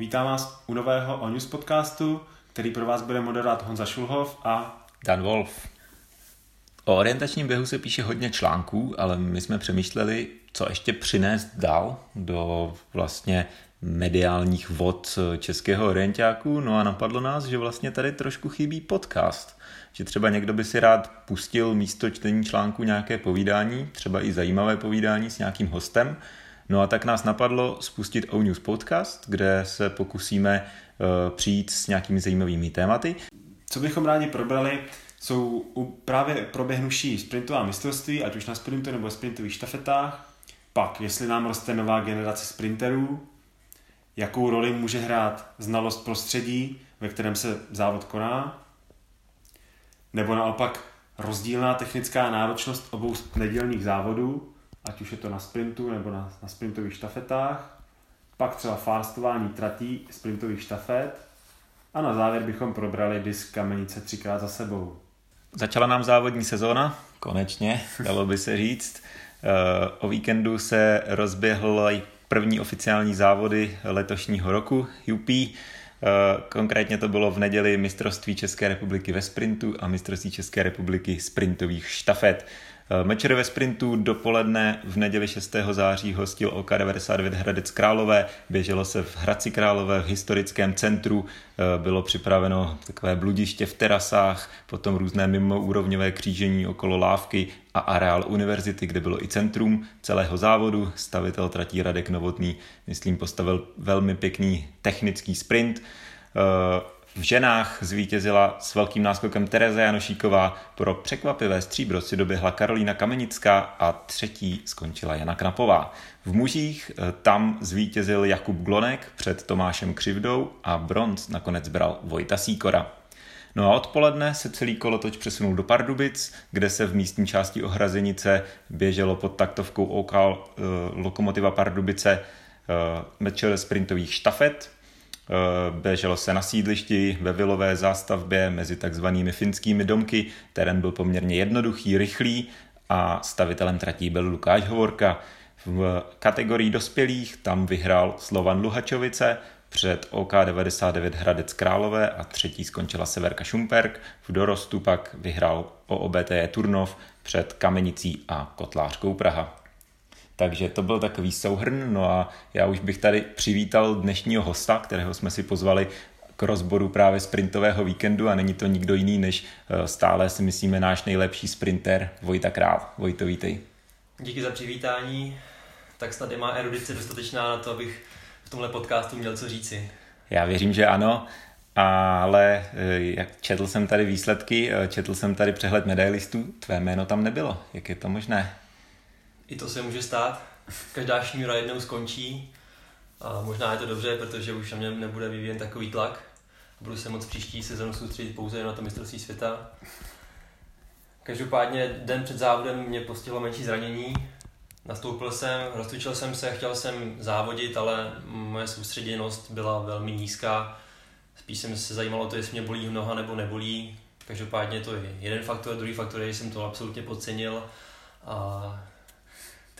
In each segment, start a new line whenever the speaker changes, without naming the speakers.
Vítám vás u nového O News podcastu, který pro vás bude moderovat Honza Šulhov a
Dan Wolf. O orientačním běhu se píše hodně článků, ale my jsme přemýšleli, co ještě přinést dál do vlastně mediálních vod českého orientáku, no a napadlo nás, že vlastně tady trošku chybí podcast. Že třeba někdo by si rád pustil místo čtení článku nějaké povídání, třeba i zajímavé povídání s nějakým hostem, No a tak nás napadlo spustit O News Podcast, kde se pokusíme uh, přijít s nějakými zajímavými tématy.
Co bychom rádi probrali, jsou právě proběhnuší sprintová mistrovství, ať už na sprintu nebo sprintových štafetách, pak jestli nám roste nová generace sprinterů, jakou roli může hrát znalost prostředí, ve kterém se závod koná, nebo naopak rozdílná technická náročnost obou nedělních závodů, ať už je to na sprintu nebo na, na sprintových štafetách, pak třeba farstování tratí sprintových štafet a na závěr bychom probrali disk kamenice třikrát za sebou.
Začala nám závodní sezóna, konečně, dalo by se říct. Eh, o víkendu se rozběhl první oficiální závody letošního roku, UP. Eh, konkrétně to bylo v neděli mistrovství České republiky ve sprintu a mistrovství České republiky sprintových štafet. Eh, Mečer ve sprintu dopoledne v neděli 6. září hostil OK99 Hradec Králové. Běželo se v Hradci Králové v historickém centru. Eh, bylo připraveno takové bludiště v terasách, potom různé mimoúrovňové křížení okolo lávky a areál univerzity, kde bylo i centrum celého závodu. Stavitel tratí Radek Novotný, myslím, postavil velmi pěkný technický sprint. V ženách zvítězila s velkým náskokem Tereza Janošíková, pro překvapivé stříbro si doběhla Karolína Kamenická a třetí skončila Jana Knapová. V mužích eh, tam zvítězil Jakub Glonek před Tomášem Křivdou a bronz nakonec bral Vojta Síkora. No a odpoledne se celý kolotoč přesunul do Pardubic, kde se v místní části ohrazenice běželo pod taktovkou OK eh, Lokomotiva Pardubice eh, mečel sprintových štafet, běželo se na sídlišti ve vilové zástavbě mezi takzvanými finskými domky. Terén byl poměrně jednoduchý, rychlý a stavitelem tratí byl Lukáš Hovorka. V kategorii dospělých tam vyhrál Slovan Luhačovice, před OK99 Hradec Králové a třetí skončila Severka Šumperk. V dorostu pak vyhrál OOBT Turnov před Kamenicí a Kotlářkou Praha. Takže to byl takový souhrn, no a já už bych tady přivítal dnešního hosta, kterého jsme si pozvali k rozboru právě sprintového víkendu a není to nikdo jiný než eh, stále si myslíme náš nejlepší sprinter Vojta Král. Vojto, vítej.
Díky za přivítání. Tak snad je má erudice dostatečná na to, abych v tomhle podcastu měl co říci.
Já věřím, že ano, ale eh, jak četl jsem tady výsledky, eh, četl jsem tady přehled medailistů, tvé jméno tam nebylo. Jak je to možné?
I to se může stát. Každá šňůra jednou skončí a možná je to dobře, protože už na mě nebude vyvíjen takový tlak. Budu se moc příští sezónu soustředit pouze na to mistrovství světa. Každopádně den před závodem mě postihlo menší zranění. Nastoupil jsem, rozcvičil jsem se, chtěl jsem závodit, ale moje soustředěnost byla velmi nízká. Spíš jsem se zajímalo to, jestli mě bolí noha nebo nebolí. Každopádně to je jeden faktor, druhý faktor je, že jsem to absolutně podcenil a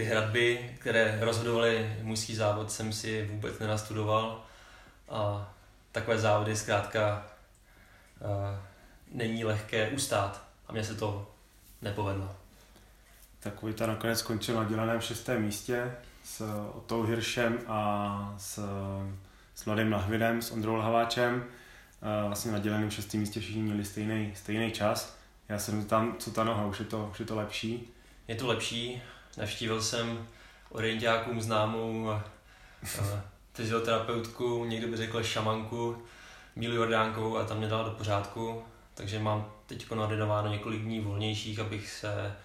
ty hradby, které rozhodovaly mužský závod, jsem si vůbec nenastudoval a takové závody zkrátka uh, není lehké ustát a mně se to nepovedlo.
Tak Vojta nakonec skončil na děleném šestém místě s Otou Hiršem a s, s Mladým Lahvidem, s Ondrou Lhaváčem. Vlastně na děleném šestém místě všichni měli stejný, stejný čas. Já jsem tam, co ta noha, už je to, už je to lepší?
Je to lepší, Navštívil jsem orientákům známou fyzioterapeutku, někdo by řekl šamanku, Mílu Jordánkovou a tam mě dala do pořádku, takže mám teď naordinováno několik dní volnějších, abych se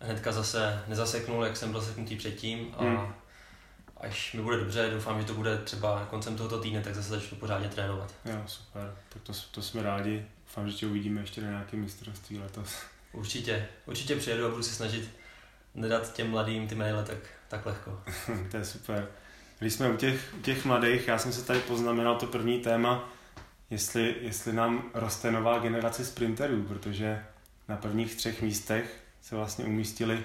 hnedka zase nezaseknul, jak jsem byl zaseknutý předtím a hmm. až mi bude dobře, doufám, že to bude třeba koncem tohoto týdne, tak zase začnu pořádně trénovat.
Jo, super, tak to, to jsme rádi. Doufám, že tě uvidíme ještě na nějaké mistrovství letos.
Určitě, určitě přijedu a budu se snažit nedat těm mladým ty maile tak, tak lehko.
to je super. Když jsme u těch, u těch mladých, já jsem se tady poznamenal to první téma, jestli, jestli nám roste nová generace sprinterů, protože na prvních třech místech se vlastně umístili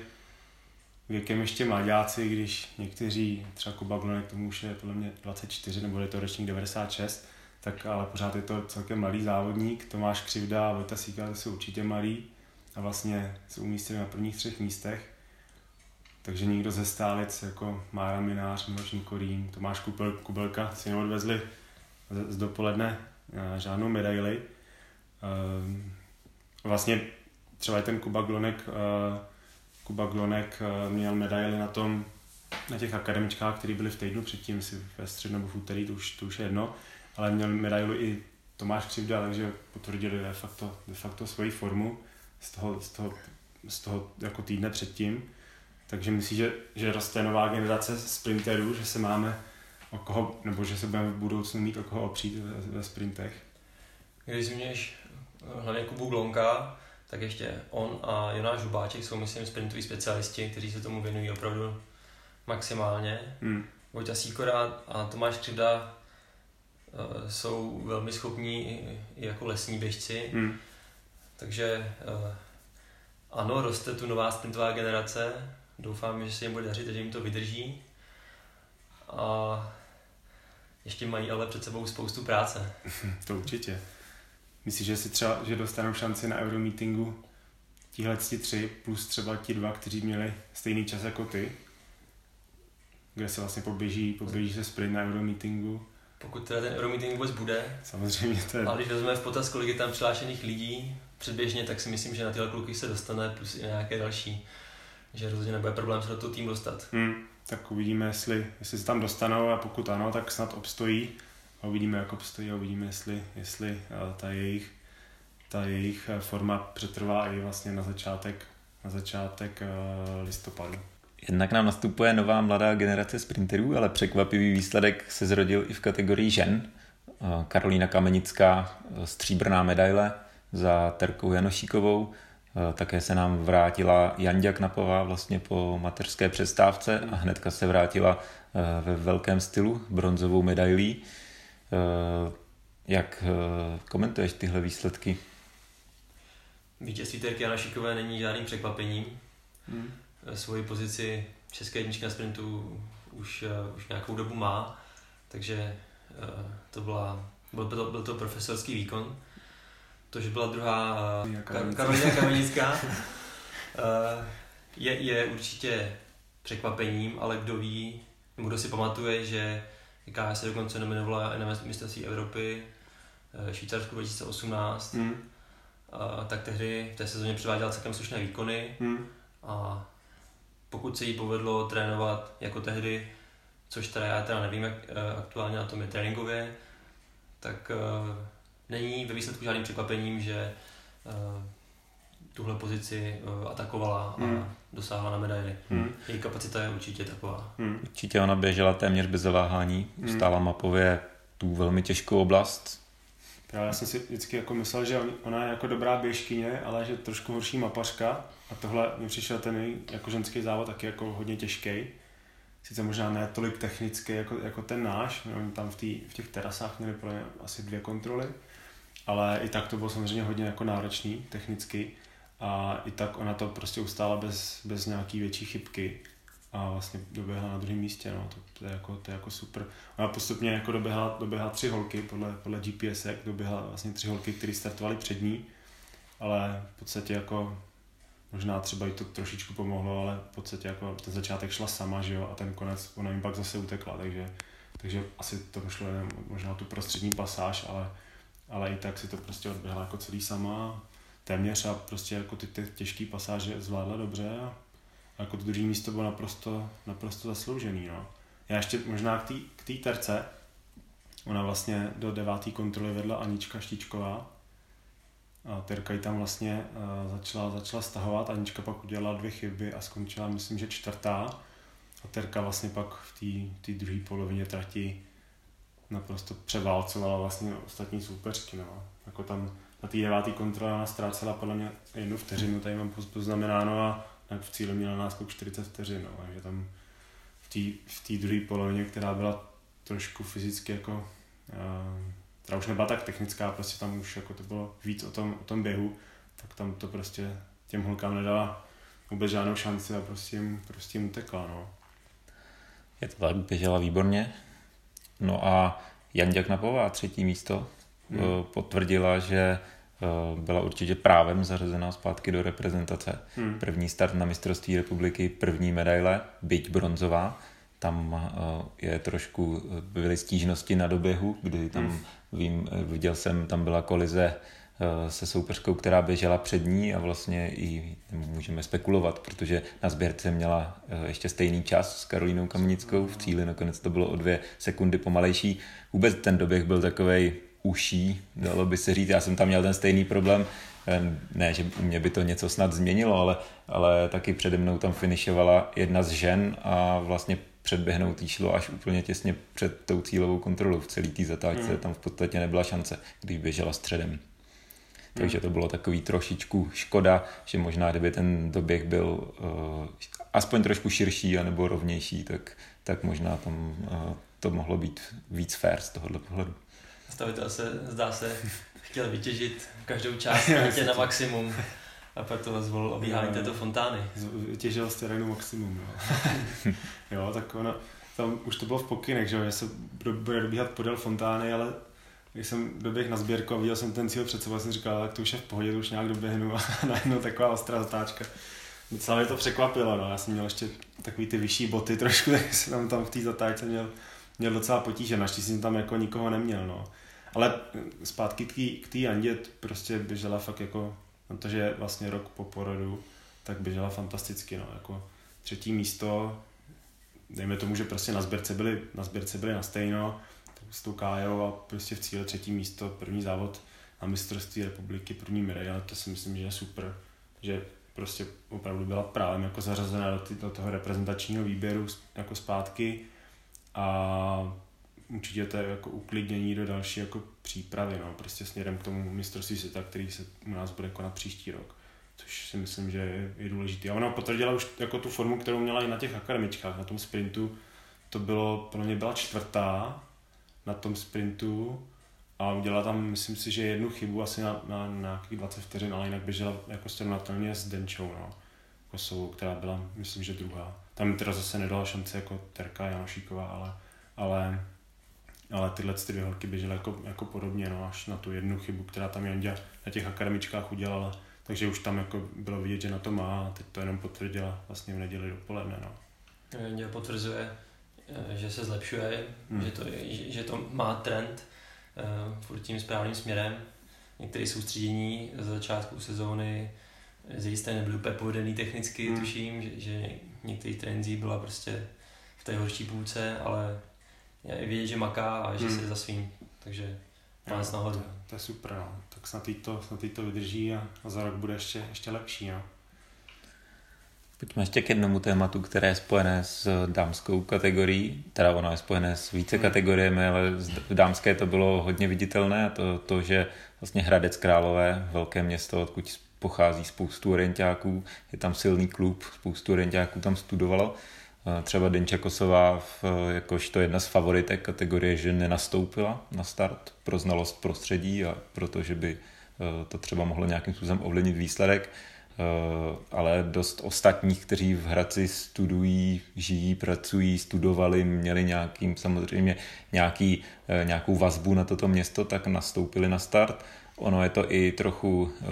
věkem ještě mladáci, když někteří, třeba Kuba Glonek, tomu už je podle mě 24, nebo je to ročník 96, tak ale pořád je to celkem malý závodník. Tomáš Křivda a Vojta Síka jsou určitě malí a vlastně jsou umístěni na prvních třech místech. Takže nikdo ze stálic jako Mára Minář, Miloš Nikorín, Tomáš Kupel, Kubelka si neodvezli z, z dopoledne eh, žádnou medaili. Ehm, vlastně třeba ten Kuba Glonek, eh, Kuba Glonek eh, měl medaily na tom, na těch akademičkách, které byly v týdnu předtím, si ve středu nebo v úterý, to už, to už je jedno, ale měl medailu i Tomáš Křivda, takže potvrdili de facto, de facto svoji formu z toho, z toho, z toho jako týdne předtím. Takže myslím, že, že roste nová generace sprinterů, že se máme o koho, nebo že se budeme v budoucnu mít o koho opřít ve, ve sprintech.
Když zmíníš hlavně Kubu Glonka, tak ještě on a Jonáš Žubáček jsou, myslím, sprintoví specialisti, kteří se tomu věnují opravdu maximálně. Hmm. Vojta Sýkora a Tomáš Křivda uh, jsou velmi schopní i jako lesní běžci. Hmm. Takže uh, ano, roste tu nová sprintová generace. Doufám, že se jim bude dařit, že jim to vydrží. A ještě mají ale před sebou spoustu práce.
to určitě. Myslíš, že si třeba, že dostanou šanci na Euromeetingu tihle tři plus třeba ti dva, kteří měli stejný čas jako ty? Kde se vlastně poběží, poběží se sprint na Euromeetingu?
Pokud teda ten Euromeeting vůbec bude.
Samozřejmě to je.
Ale když vezmeme v potaz, kolik je tam přihlášených lidí předběžně, tak si myslím, že na tyhle kluky se dostane plus i nějaké další. Že rozhodně nebude problém se do toho tým dostat.
Hmm, tak uvidíme, jestli, jestli se tam dostanou a pokud ano, tak snad obstojí a uvidíme, jak obstojí a uvidíme, jestli, jestli eh, ta jejich, ta jejich eh, forma přetrvá i vlastně na začátek, na začátek eh, listopadu.
Jednak nám nastupuje nová mladá generace sprinterů, ale překvapivý výsledek se zrodil i v kategorii žen. Karolína Kamenická, stříbrná medaile za Terkou Janošíkovou. Také se nám vrátila Janďa Knapová vlastně po mateřské přestávce a hnedka se vrátila ve velkém stylu bronzovou medailí. Eh, jak eh, komentuješ tyhle výsledky?
Vítězství Terky Janašikové není žádným překvapením. Hmm. Svoji pozici české jedničky na sprintu už, už nějakou dobu má, takže to byla, byl, to, byl to profesorský výkon. To, že byla druhá Karolina Kamenická, je, je určitě překvapením, ale kdo ví, nebo kdo si pamatuje, že KS se dokonce nominovala na mistrovství Evropy eh, Švýcarsku 2018, mm. a, tak tehdy v té sezóně předváděla celkem slušné výkony mm. a pokud se jí povedlo trénovat jako tehdy, což teda já teda nevím, jak eh, aktuálně na tom je tréninkově, tak není ve výsledku žádným překvapením, že uh, tuhle pozici uh, atakovala hmm. a dosáhla na medaily. Hmm. Její kapacita je určitě taková.
Hmm. Určitě ona běžela téměř bez zaváhání, hmm. stála mapově tu velmi těžkou oblast.
Já jsem si vždycky jako myslel, že ona je jako dobrá běžkyně, ale že trošku horší mapařka a tohle mi přišel ten jako ženský závod taky jako hodně těžký. Sice možná ne tolik technický jako, jako ten náš, oni tam v, tý, v těch terasách měli asi dvě kontroly, ale i tak to bylo samozřejmě hodně jako náročný technicky. A i tak ona to prostě ustála bez, bez nějaký větší chybky a vlastně doběhla na druhém místě, no, to, to, je jako, to je jako super. Ona postupně jako doběhla, doběhla tři holky podle, podle GPS, doběhla vlastně tři holky, které startovaly před ní, ale v podstatě jako možná třeba jí to trošičku pomohlo, ale v podstatě jako ten začátek šla sama, že jo, a ten konec, ona jim pak zase utekla, takže, takže asi to šlo jen možná tu prostřední pasáž, ale, ale i tak si to prostě odběhla jako celý sama téměř a prostě jako ty, ty těžké pasáže zvládla dobře a, jako to druhé místo bylo naprosto, naprosto zasloužený. No. Já ještě možná k té terce, ona vlastně do deváté kontroly vedla Anička Štičková a Terka ji tam vlastně uh, začala, začala stahovat, Anička pak udělala dvě chyby a skončila, myslím, že čtvrtá a Terka vlastně pak v té druhé polovině trati naprosto převálcovala vlastně ostatní soupeřky. No. Jako tam na té devátý kontrole ona ztrácela podle mě jednu vteřinu, tady mám poznamenáno a v cíli měla náskok 40 vteřin, no, takže tam v té druhé polovině, která byla trošku fyzicky jako, uh, která už nebyla tak technická, prostě tam už jako to bylo víc o tom, o tom běhu, tak tam to prostě těm holkám nedala, vůbec žádnou šanci a prostě jim, prostě jim utekla, no.
Je to tak, běžela výborně. No a Janďak Napová, třetí místo, hmm. potvrdila, že byla určitě právem zařazená zpátky do reprezentace. Hmm. První start na mistrovství republiky, první medaile, byť bronzová. Tam je trošku, byly stížnosti na doběhu, kdy tam, hmm. vím, viděl jsem, tam byla kolize Eh, se soupeřkou, která běžela před ní a vlastně i můžeme spekulovat, protože na sběrce měla eh, ještě stejný čas s Karolínou Kamenickou, v cíli nakonec to bylo o dvě sekundy pomalejší. Vůbec ten doběh byl takovej uší, dalo by se říct, já jsem tam měl ten stejný problém, eh, ne, že u mě by to něco snad změnilo, ale, ale taky přede mnou tam finišovala jedna z žen a vlastně předběhnout jí šlo až úplně těsně před tou cílovou kontrolou v celé té zatáčce, hmm. tam v podstatě nebyla šance, když běžela středem. Takže to bylo takový trošičku škoda, že možná kdyby ten doběh byl uh, aspoň trošku širší anebo rovnější, tak, tak možná tam uh, to mohlo být víc fair z tohohle pohledu.
Stavitel se, zdá se, chtěl vytěžit každou část tě na maximum a proto zvolil obíhání této fontány.
Vytěžil z terénu maximum, jo. jo, tak ono, tam už to bylo v pokynech, že, že se bude dobíhat podél fontány, ale když jsem doběh na sběrku a viděl jsem ten cíl před sebou, jsem říkal, tak to už je v pohodě, to už nějak doběhnu a najednou taková ostrá zatáčka. Docela mě to překvapilo, no. já jsem měl ještě takový ty vyšší boty trošku, tak jsem tam, tam v té zatáčce měl, měl docela potíže, naštěstí jsem tam jako nikoho neměl, no. Ale zpátky k té Andě prostě běžela fakt jako, protože vlastně rok po porodu, tak běžela fantasticky, no, jako třetí místo, dejme tomu, že prostě na sběrce byli, na sběrce byli na stejno, s tou Kájou a prostě v cíle třetí místo, první závod na mistrovství republiky, první medaile, to si myslím, že je super, že prostě opravdu byla právě jako zařazena do, ty, do toho reprezentačního výběru jako zpátky a určitě to je jako uklidnění do další jako přípravy, no, prostě směrem k tomu mistrovství světa, který se u nás bude konat příští rok což si myslím, že je, je důležité. A ona potvrdila už jako tu formu, kterou měla i na těch akademičkách, na tom sprintu. To bylo, pro mě byla čtvrtá na tom sprintu a udělala tam, myslím si, že jednu chybu asi na, na, na nějakých 20 vteřin, ale jinak běžela jako srovnatelně s Denčou, no. Kosovou, která byla, myslím, že druhá. Tam teda zase nedala šance jako Terka Janošíková, ale, ale, ale tyhle ty dvě holky běžely jako, jako podobně, no, až na tu jednu chybu, která tam Jandě na těch akademičkách udělala. Takže už tam jako bylo vidět, že na to má a teď to jenom potvrdila vlastně v neděli dopoledne. No.
Jandě potvrzuje, že se zlepšuje, hmm. že, to, že, že to má trend uh, furt tím správným směrem. Některé soustředění z začátku sezóny zajisté nebyly úplně povedený technicky, hmm. tuším, že, že některých trenzí byla prostě v té horší půlce, ale je vidět, že maká a že hmm. se za svým, takže má nahoru.
To, to, je super, no. tak snad to, snad to vydrží a, a za rok bude ještě, ještě lepší. No.
Pojďme ještě k jednomu tématu, které je spojené s dámskou kategorií, teda ono je spojené s více hmm. kategoriemi, ale v dámské to bylo hodně viditelné, to, to že vlastně Hradec Králové, velké město, odkud pochází spoustu orientáků, je tam silný klub, spoustu orientáků tam studovalo. Třeba Denča Kosová v, jakožto jedna z favoritek kategorie, že nenastoupila na start pro znalost prostředí a protože by eh, to třeba mohlo nějakým způsobem ovlivnit výsledek. Eh, ale dost ostatních, kteří v Hradci studují, žijí, pracují, studovali, měli nějakým, samozřejmě nějaký, eh, nějakou vazbu na toto město, tak nastoupili na start. Ono je to i trochu eh,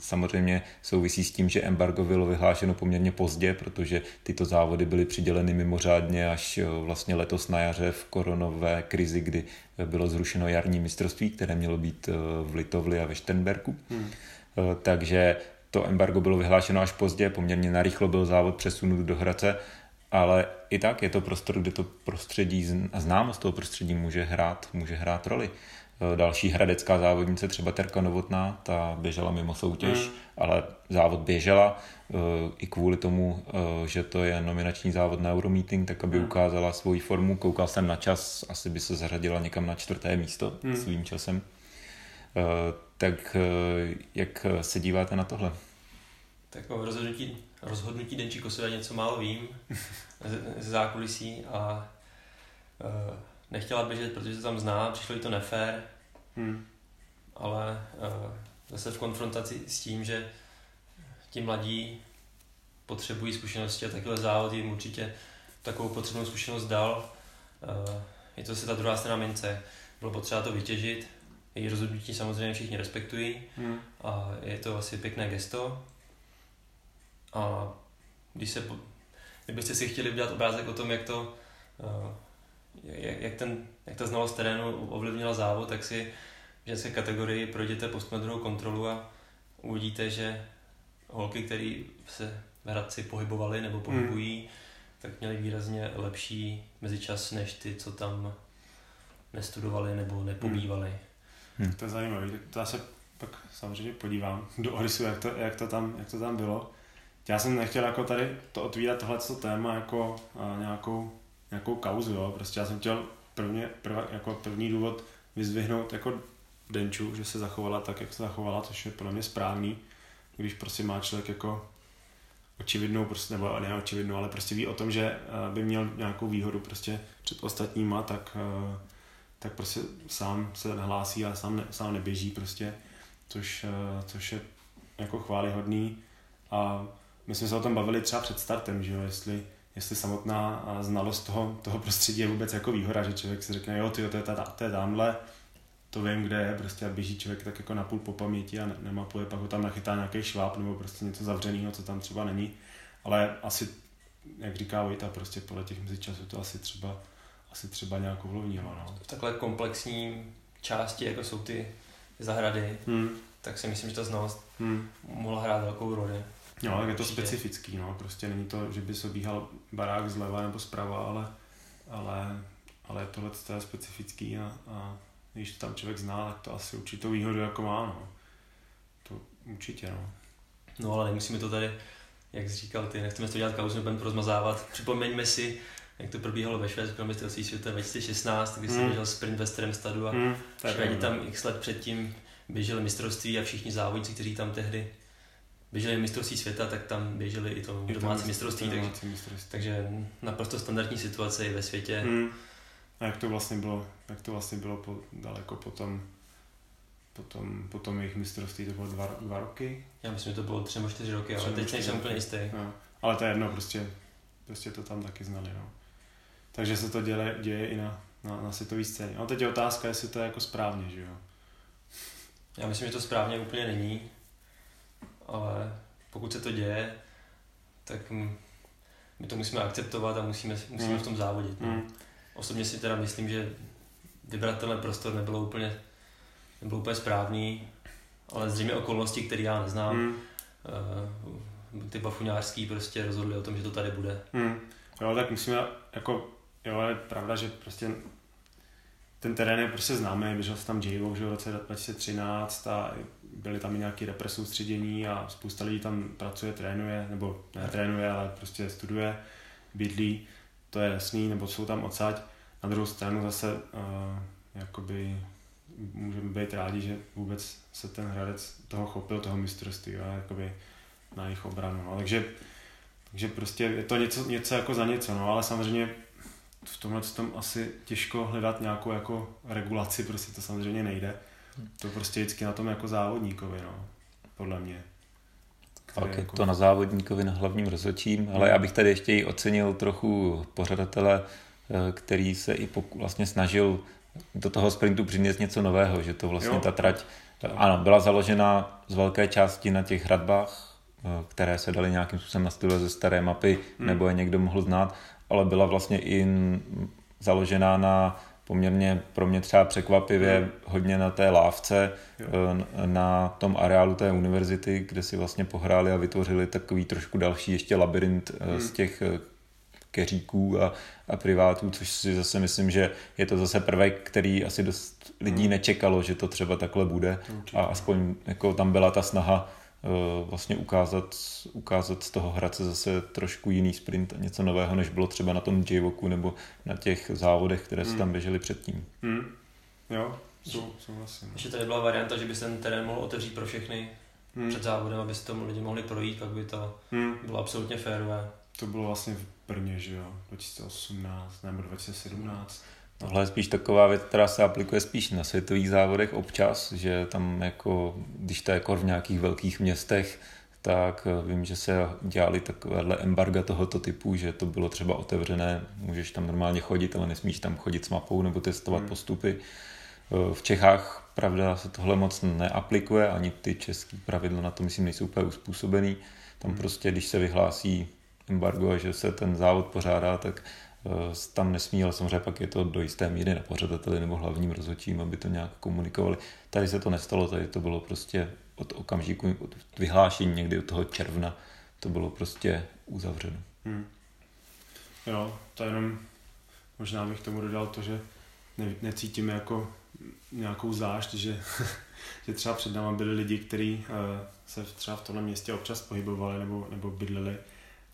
samozřejmě souvisí s tím, že embargo bylo vyhlášeno poměrně pozdě, protože tyto závody byly přiděleny mimořádně až vlastně letos na jaře v koronové krizi, kdy bylo zrušeno jarní mistrovství, které mělo být v Litovli a ve Šternberku. Hmm. Takže to embargo bylo vyhlášeno až pozdě, poměrně narychlo byl závod přesunut do Hradce, ale i tak je to prostor, kde to prostředí a známost toho prostředí může hrát, může hrát roli. E, další hradecká závodnice, třeba Terka Novotná, ta běžela mimo soutěž, mm. ale závod běžela e, i kvůli tomu, e, že to je nominační závod na Euromeeting, tak aby mm. ukázala svoji formu. Koukal jsem na čas, asi by se zařadila někam na čtvrté místo mm. svým časem. Tak eh, jak se díváte na tohle?
Tak o rozhodnutí, rozhodnutí Denčí Kosové něco málo vím ze zákulisí a uh, nechtěla běžet, protože se tam zná, přišlo jí to nefér, hmm. ale uh, zase v konfrontaci s tím, že ti mladí potřebují zkušenosti a takhle závod jim určitě takovou potřebnou zkušenost dal. Eh, je to se ta druhá strana mince. Bylo potřeba to vytěžit, její rozhodnutí samozřejmě všichni respektují
Hmm.
a je to asi pěkné gesto. A když se, kdybyste si chtěli udělat obrázek o tom, jak to, eh, jak, jak, ten, jak ta znalost terénu ovlivnila závod, tak si v ženské kategorii projděte postmodrovou kontrolu a uvidíte, že holky, které se v Hradci pohybovaly nebo pohybují, tak měly výrazně lepší mezičas než ty, co tam nestudovali nebo nepobývali.
To je zajímavé, to já se pak samozřejmě podívám do Orisu, jak to, jak to, tam, jak to tam bylo. Já jsem nechtěl jako tady to otvírat tohleto téma jako nějakou, nějakou kauzu, jo. Prostě já jsem chtěl prvně, prv, jako první důvod vyzvihnout jako Denču, že se zachovala tak, jak se zachovala, což je podle mě správný, když prostě má člověk jako očividnou, prostě, nebo ne očividnou, ale prostě ví o tom, že by měl nějakou výhodu prostě před ostatníma, tak, tak prostě sám se nahlásí a sám, ne, sám neběží prostě, což, eh, což je jako chválihodný a my jsme se o tom bavili třeba před startem, že jo, jestli, jestli samotná eh, znalost toho, toho prostředí je vůbec jako výhoda, že člověk si řekne, jo, tyjo, to je, ta, to je tamhle, to vím, kde je, prostě a běží člověk tak jako napůl po paměti a ne, nemapuje, pak ho tam nachytá nějaký šváb nebo prostě něco zavřeného, co tam třeba není, ale asi, jak říká Vojta, prostě podle těch mezičasů to asi třeba, asi třeba nějak ovlivnilo, no.
V takhle komplexní části, jako jsou ty zahrady,
Hmm,
tak si myslím, že ta znalost
hmm.
mohla hrát velkou roli.
Jo, tak je to
Určitě.
specifický, no, prostě není to, že by se obíhal barák zleva nebo zprava, ale, ale, ale tohle to je specifický a, a když to tam člověk zná, tak to asi určitou výhodu jako má, no. To určitě, no.
No ale nemusíme to tady, jak jsi říkal ty, nechceme to dělat kauzu, nebudeme to rozmazávat. Připomeňme si, jak to probíhalo ve Švédsku na mistrovství světa 2016, kdy jsem
Hmm.
běžel sprint ve Stremstadu a
Hmm,
Švédi tam x let předtím běželi mistrovství a všichni závodníci, kteří tam tehdy běželi mistrovství světa, tak tam běželi i to
to
domácí
mistr-
mistrovství, takže,
mistrovství.
takže naprosto standardní situace i ve světě.
Hmm. A jak to vlastně bylo, jak to vlastně bylo po, daleko potom, potom, potom jejich mistrovství, to bylo dva, dva roky?
Já myslím, že to bylo tři nebo čtyři roky,
Tři
ale teď nejsem úplně jistý.
No. Ale to je jedno, prostě, prostě to tam taky znali, no. Takže se to děje, děje i na, na, na světové scéně. A teď je otázka, jestli to je jako správně, že jo.
Já myslím, že to správně úplně není, ale pokud se to děje, tak mm, my to musíme akceptovat a musíme, musíme
Hmm.
v tom závodit. No.
Hmm.
Osobně si teda myslím, že vybrat tenhle prostor nebylo úplně, nebylo úplně správný, ale zřejmě okolnosti, které já neznám, eh, ty bafuňářský prostě rozhodli o tom, že to tady bude.
Hmm. Jo, tak musíme, jako, jo, je pravda, že prostě ten terén je prostě známý, běžel se tam j že v roce 2013 a byly tam i nějaké represoustředění a spousta lidí tam pracuje, trénuje, nebo ne trénuje, ale prostě studuje, bydlí, to je jasný, nebo jsou tam odsaď. Na druhou stranu zase uh, jakoby můžeme být rádi, že vůbec se ten Hradec toho chopil, toho mistrovství, a jakoby na jejich obranu. No. Takže, takže prostě je to něco, něco jako za něco, no, ale samozřejmě v tomhle tom asi těžko hledat nějakou jako regulaci, prostě to samozřejmě nejde. To prostě vždycky na tom jako závodníkovi, no, podle mě.
Pak je
jako-
to na závodníkovi na hlavním rozhodčím, ale já bych tady ještě i ocenil trochu pořadatele, eh, který se i poku, vlastně snažil do toho sprintu přinést něco nového, že to vlastně
Jo.
ta trať, ano, byla založena z velké části na těch hradbách, eh, které se daly nějakým způsobem nastudovat ze staré mapy,
Hmm.
nebo je někdo mohl znát, ale byla vlastně i založená na poměrně pro mě třeba překvapivě
Hmm.
hodně na té lávce, eh, na tom areálu té univerzity, kde si vlastně pohráli a vytvořili takový trošku další ještě labirint eh,
Hmm.
z těch eh, keříků a, a privátů, což si zase myslím, že je to zase prvek, který asi dost lidí
Hmm.
nečekalo, že to třeba takhle bude a aspoň jako tam byla ta snaha vlastně ukázat, ukázat z toho Hradce zase trošku jiný sprint a něco nového, než bylo třeba na tom J-Walku nebo na těch závodech, které se
Hmm.
tam běžely předtím.
Hmm. Jo, sou, souhlasím.
Ještě tady byla varianta, že by se ten terén mohl otevřít pro všechny
Hmm.
před závodem, aby se tomu lidi mohli projít, pak by to
Hmm.
bylo absolutně férové.
To bylo vlastně v Brně, že jo, 2018 nebo 2017.
Tohle je spíš taková věc, která se aplikuje spíš na světových závodech občas, že tam jako, když to je jako v nějakých velkých městech, tak eh, vím, že se dělali takovéhle embarga tohoto typu, že to bylo třeba otevřené, můžeš tam normálně chodit, ale nesmíš tam chodit s mapou nebo testovat hmm. postupy. Eh, v Čechách, pravda, se tohle moc neaplikuje, ani ty české pravidla na to, myslím, nejsou úplně uspůsobený. Tam hmm. prostě, když se vyhlásí embargo a že se ten závod pořádá, tak tam nesmí, ale samozřejmě pak je to do jisté míry na pořadateli nebo hlavním rozhodčím, aby to nějak komunikovali. Tady se to nestalo, tady to bylo prostě od okamžiku od vyhlášení někdy od toho června to bylo prostě uzavřeno. Hmm.
Jo, to jenom možná bych tomu dodal to, že ne, necítíme jako nějakou zášť, že, že třeba před náma byli lidi, kteří uh, se třeba v tomhle městě občas pohybovali nebo, nebo bydleli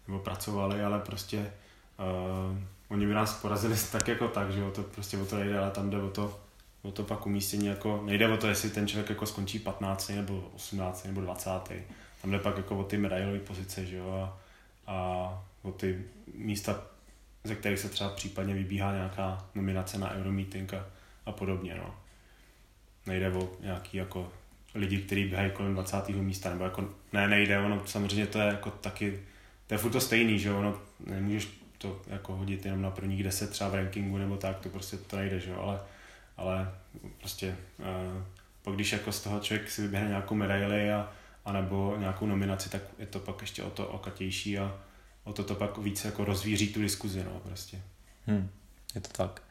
nebo pracovali, ale prostě uh, oni by nás porazili tak jako tak, že jo, to prostě o to nejde, ale tam jde o to, o to pak umístění jako, nejde o to, jestli ten člověk jako skončí 15 nebo 18 nebo 20. Tam jde pak jako o ty medailové pozice, že jo, a, a o ty místa, ze kterých se třeba případně vybíhá nějaká nominace na Euromeeting a, a podobně, no. Nejde o nějaký jako lidi, kteří běhají kolem 20. místa, nebo jako, ne, nejde, ono samozřejmě to je jako taky, to je furt to stejný, že ono, nemůžeš to jako hodit jenom na prvních 10 třeba v rankingu nebo tak, to prostě to nejde, že jo, ale ale prostě uh, pak když jako z toho člověk si vyběhne nějakou medaili a, a nebo nějakou nominaci, tak je to pak ještě o to okatější a o to to pak více jako rozvíří tu diskuzi, no prostě.
Hmm, je to tak.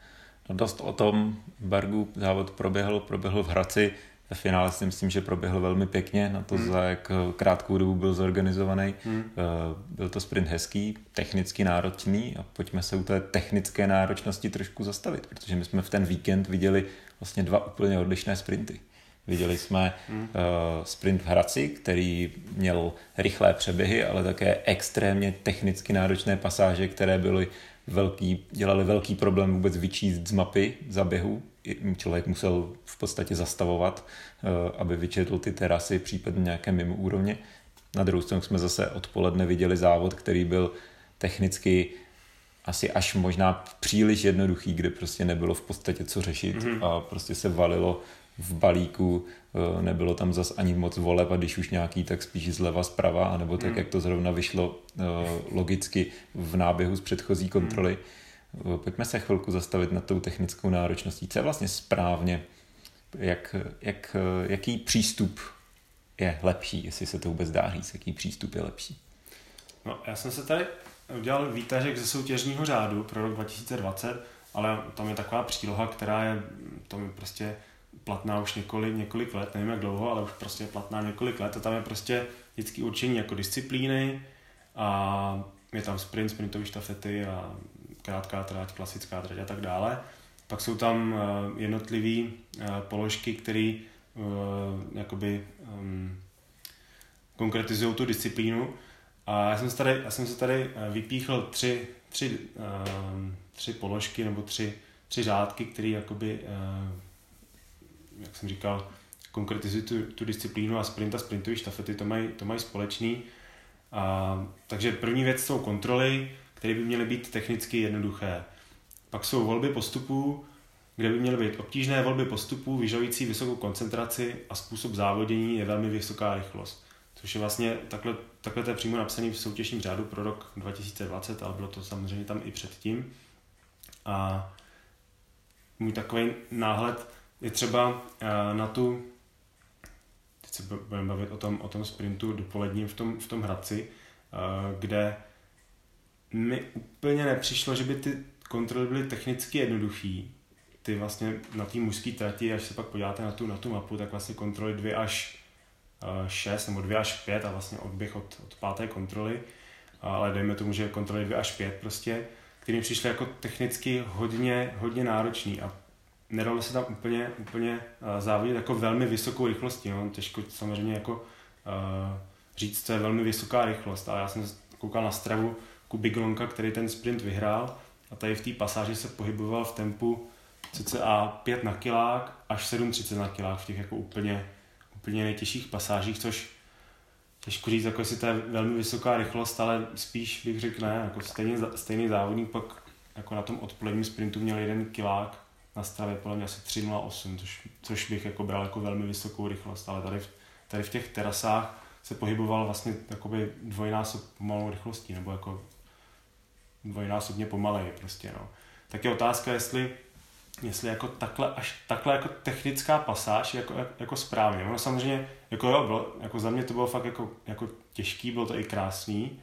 No dost o tom Bergu závod proběhl, proběhl v Hradci, ve finále si myslím, že proběhl velmi pěkně na to, hmm. za jak krátkou dobu byl zorganizovaný. Hmm. Eh, byl to sprint hezký, technicky náročný a pojďme se u té technické náročnosti trošku zastavit, protože my jsme v ten víkend viděli vlastně dva úplně odlišné sprinty. Viděli jsme hmm. uh, sprint v Hradci, který měl rychlé přeběhy, ale také extrémně technicky náročné pasáže, které byly velký, dělali velký problém vůbec vyčíst z mapy zaběhu. Člověk musel v podstatě zastavovat, eh, aby vyčetl ty terasy, případně nějaké mimo úrovně. Na druhou stranu jsme zase odpoledne viděli závod, který byl technicky asi až možná příliš jednoduchý, kde prostě nebylo v podstatě co řešit mm-hmm. a prostě se valilo v balíku, eh, nebylo tam zas ani moc voleb a když už nějaký, tak spíš zleva zprava, anebo tak, mm. jak to zrovna vyšlo eh, logicky v náběhu z předchozí kontroly. Mm. Pojďme se chvilku zastavit nad tou technickou náročností. Co je vlastně správně? Jak, jak, jaký přístup je lepší, jestli se to vůbec dá říct, jaký přístup je lepší?
No, já jsem se tady udělal výtažek ze soutěžního řádu pro rok 2020, ale tam je taková příloha, která je, to mi prostě platná už několik, několik let, nevím jak dlouho, ale už prostě je platná několik let a tam je prostě vždycky určení jako disciplíny a je tam sprint, sprintové štafety a krátká trať, klasická trať a tak dále. Pak jsou tam uh, jednotlivé uh, položky, které uh, jakoby um, konkretizují tu disciplínu. A já jsem se tady, já jsem se tady vypíchl tři, tři, uh, tři položky nebo tři, tři řádky, které jakoby jak jsem říkal, konkretizují tu, tu disciplínu a sprint a sprintové štafety to mají, to mají společný. A, takže první věc jsou kontroly, které by měly být technicky jednoduché. Pak jsou volby postupů, kde by měly být obtížné volby postupů, vyžadující vysokou koncentraci a způsob závodění je velmi vysoká rychlost. Což je vlastně takhle, takhle to je přímo napsaný v soutěžním řádu pro rok 2020, ale bylo to samozřejmě tam i předtím. A můj takový náhled je třeba eh, na tu, teď se budeme bavit o tom, o tom sprintu dopoledním v tom, v tom Hradci, eh, kde mi úplně nepřišlo, že by ty kontroly byly technicky jednoduchý. Ty vlastně na té mužské trati, až se pak podíváte na tu, na tu mapu, tak vlastně kontroly 2 až 6 nebo 2 až 5 a vlastně odběh od, od páté kontroly, ale dejme tomu, že kontroly 2 až 5 prostě, který mi přišly jako technicky hodně, hodně náročný a nedalo se tam úplně, úplně uh, závodit jako velmi vysokou rychlostí. No. Těžko samozřejmě jako uh, říct, co je velmi vysoká rychlost. A já jsem koukal na stravu Kubiglonka, který ten sprint vyhrál a tady v té pasáži se pohyboval v tempu cca 5 na kilák až 7,30 na kilák v těch jako úplně, úplně nejtěžších pasážích, což těžko říct, jako jestli to je velmi vysoká rychlost, ale spíš bych řekl ne, jako stejný, stejný závodník pak jako na tom odpoledním sprintu měl jeden kilák na stravě podle mě asi 3.08, což, což bych jako bral jako velmi vysokou rychlost, ale tady v, tady v těch terasách se pohyboval vlastně jakoby dvojnásob pomalou rychlostí, nebo jako dvojnásobně pomaleji prostě, no. Tak je otázka, jestli, jestli jako takhle, až takhle jako technická pasáž jako, jako správně. Ono samozřejmě, jako jo, bylo, jako za mě to bylo fakt jako, jako těžký, bylo to i krásný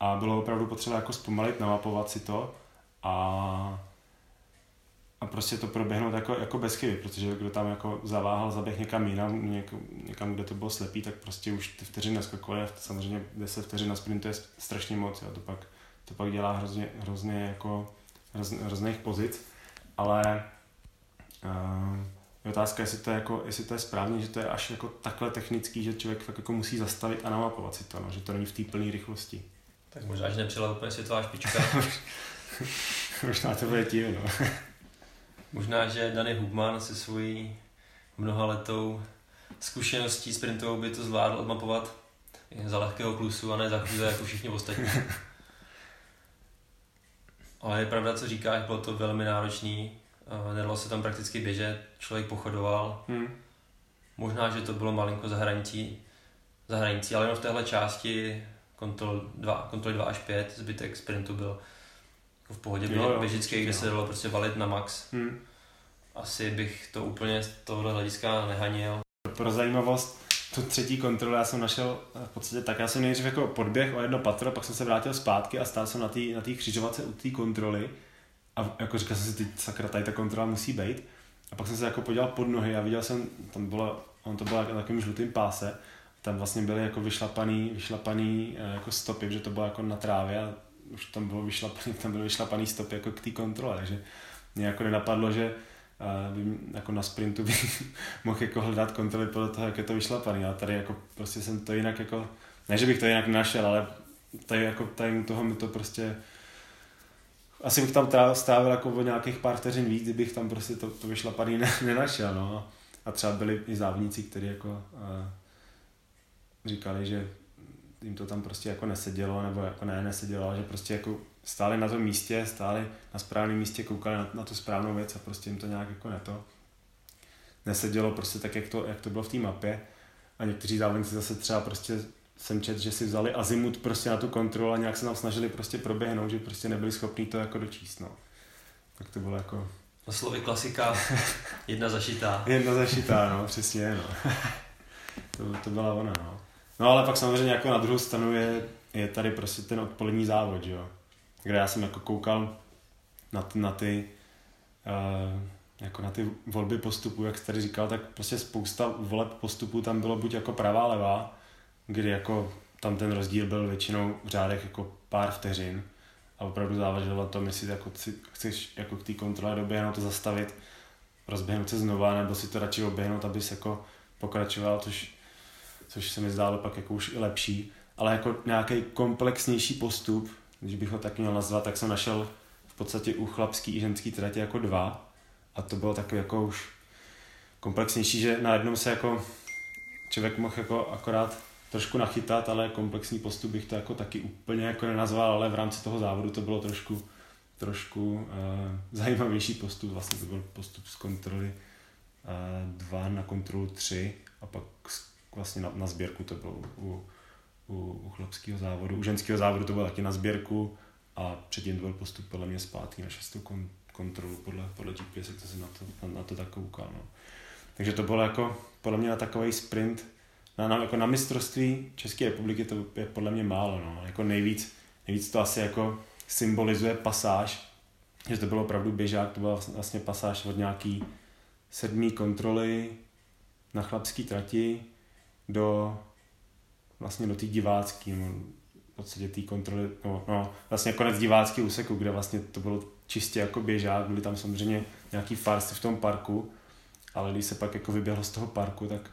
a bylo opravdu potřeba jako zpomalit, namapovat si to a a prostě to proběhnout jako, jako bez chyby, protože kdo tam jako zaváhal, zaběh někam jinam, někam, kde to bylo slepý, tak prostě už ty vteřiny naskakovaly a samozřejmě 10 vteřin na sprintu je strašně moc a to pak, to pak dělá hrozně, hrozně jako hrozně, hrozných pozic, ale uh, je otázka, jestli to je, jako, jestli to je správně, že to je až jako takhle technický, že člověk fakt jako musí zastavit a namapovat si to, no, že to není v té plné rychlosti.
Tak možná, že nepřijela úplně světová špička.
možná to bude tím, no.
Možná, že Dany Hubman se svojí mnohaletou zkušeností sprintovou by to zvládl odmapovat za lehkého klusu a ne za chvíle jako všichni ostatní. Ale je pravda, co říkáš, bylo to velmi náročný. Nedalo se tam prakticky běžet, člověk pochodoval. Hmm. Možná, že to bylo malinko za hranicí, za hranicí ale jenom v téhle části kontrol 2, kontroly 2 až 5, zbytek sprintu byl jako v pohodě jo, jo, běžický, kde se dalo prostě valit na max. Hmm. Asi bych to úplně z tohohle hlediska nehanil.
Pro zajímavost, tu třetí kontrolu já jsem našel v podstatě tak, já jsem nejdřív jako podběh o jedno patro, pak jsem se vrátil zpátky a stál jsem na té na tý křižovatce u té kontroly a jako říkal jsem si, ty sakra, tady ta kontrola musí být. A pak jsem se jako podíval pod nohy a viděl jsem, tam bylo, on to bylo na takovým žlutým páse, tam vlastně byly jako vyšlapaný, vyšlapaný eh, jako stopy, že to bylo jako na trávě a už tam bylo vyšlapaný, tam byly vyšlapaný stopy jako k té kontrole, takže mě jako nenapadlo, že by, jako na sprintu bych mohl jako hledat kontroly podle toho, jak je to vyšlapaný. A tady jako prostě jsem to jinak jako, ne, že bych to jinak našel, ale tady jako tady toho mi to prostě asi bych tam strávil jako o nějakých pár vteřin víc, kdybych tam prostě to, to vyšlapaný ne, nenašel, no. A třeba byli i závodníci, kteří jako uh, říkali, že jim to tam prostě jako nesedělo, nebo jako ne, nesedělo, že prostě jako stáli na tom místě, stáli na správném místě, koukali na, na tu správnou věc a prostě jim to nějak jako neto nesedělo prostě tak, jak to, jak to bylo v té mapě. A někteří závodníci zase třeba prostě jsem čet, že si vzali azimut prostě na tu kontrolu a nějak se nám snažili prostě proběhnout, že prostě nebyli schopni to jako dočíst, no. Tak to bylo jako...
Na slovy klasika, jedna zašitá.
jedna zašitá, no, přesně, no. to, to byla ona, no. No ale pak samozřejmě jako na druhou stranu je, je tady prostě ten odpolední závod, jo kde já jsem jako koukal na ty, na ty uh, jako na ty volby postupů, jak jsi tady říkal, tak prostě spousta voleb postupů tam bylo buď jako pravá, levá, kdy jako tam ten rozdíl byl většinou v řádech jako pár vteřin a opravdu záleželo na tom, jestli jako chceš jako k té kontrole doběhnout to zastavit, rozběhnout se znova, nebo si to radši oběhnout, abys jako pokračoval, což, což se mi zdálo pak jako už i lepší. Ale jako nějaký komplexnější postup, když bych ho tak měl nazvat, tak jsem našel v podstatě u chlapský i ženský tratě jako dva. A to bylo takový jako už komplexnější, že na jednom se jako člověk mohl jako akorát trošku nachytat, ale komplexní postup bych to jako taky úplně jako nenazval, ale v rámci toho závodu to bylo trošku, trošku uh, zajímavější postup, vlastně to byl postup z kontroly 2 uh, na kontrolu 3 a pak vlastně na, na sběrku to bylo u, u, u chlapského závodu. U ženského závodu to bylo taky na sběrku a předtím to byl postup podle mě zpátky na šestou kon, kontrolu podle, podle GPS, jak jsem na to, na, na to tak koukal. No. Takže to bylo jako podle mě na takový sprint na, na, jako na mistrovství České republiky to je podle mě málo. No. Jako nejvíc, nejvíc to asi jako symbolizuje pasáž, že to bylo opravdu běžák, to byla vlastně pasáž od nějaký sedmý kontroly na chlapský trati do vlastně do té divácké, no, v podstatě té kontroly, no, no, vlastně konec divácký úseku, kde vlastně to bylo čistě jako běžák, byly tam samozřejmě nějaký farsy v tom parku, ale když se pak jako vyběhlo z toho parku, tak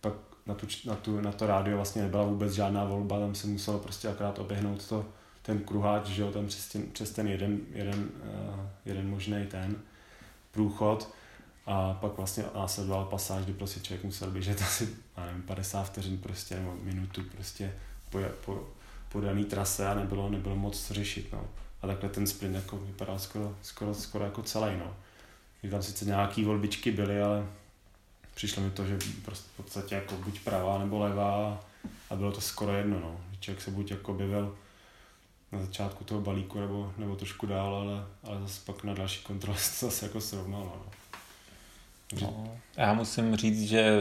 pak na, tu, na, tu, na to rádio vlastně nebyla vůbec žádná volba, tam se muselo prostě akorát oběhnout to, ten kruháč, že jo, tam přes ten, přes ten jeden, jeden, uh, jeden možný ten průchod a pak vlastně následoval pasáž, kdy prostě člověk musel běžet asi, nevím, 50 vteřin prostě, nebo minutu prostě po, po, po daný trase a nebylo, nebylo moc co řešit, no. A takhle ten sprint jako vypadal skoro, skoro, skoro jako celý, no. I tam sice nějaký volbičky byly, ale přišlo mi to, že prostě v podstatě jako buď pravá nebo levá a bylo to skoro jedno, no. Člověk se buď jako objevil na začátku toho balíku nebo, nebo trošku dál, ale, ale zase pak na další kontrole se zase jako srovnalo. No.
No, já musím říct, že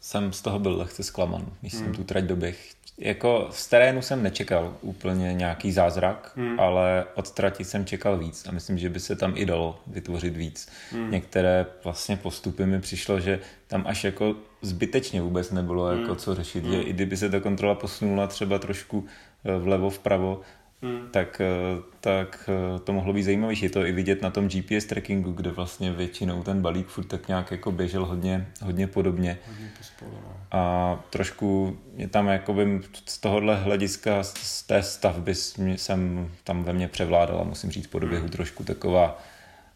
jsem z toho byl lehce zklaman, když hmm. jsem tu trať doběh. Jako z terénu jsem nečekal úplně nějaký zázrak, hmm. ale od trati jsem čekal víc a myslím, že by se tam i dalo vytvořit víc. Hmm. Některé vlastně postupy mi přišlo, že tam až jako zbytečně vůbec nebylo hmm. jako co řešit, hmm. že i kdyby se ta kontrola posunula třeba trošku eh, vlevo, vpravo, hmm. tak, eh, tak eh, to mohlo být zajímavější. Je to i vidět na tom GPS trackingu, kde vlastně většinou ten balík furt tak nějak jako běžel hodně, hodně podobně. Hodně pospolu, no. A trošku je tam jakoby z tohohle hlediska, z té stavby jsem tam ve mně převládala, musím říct, po doběhu hmm. trošku taková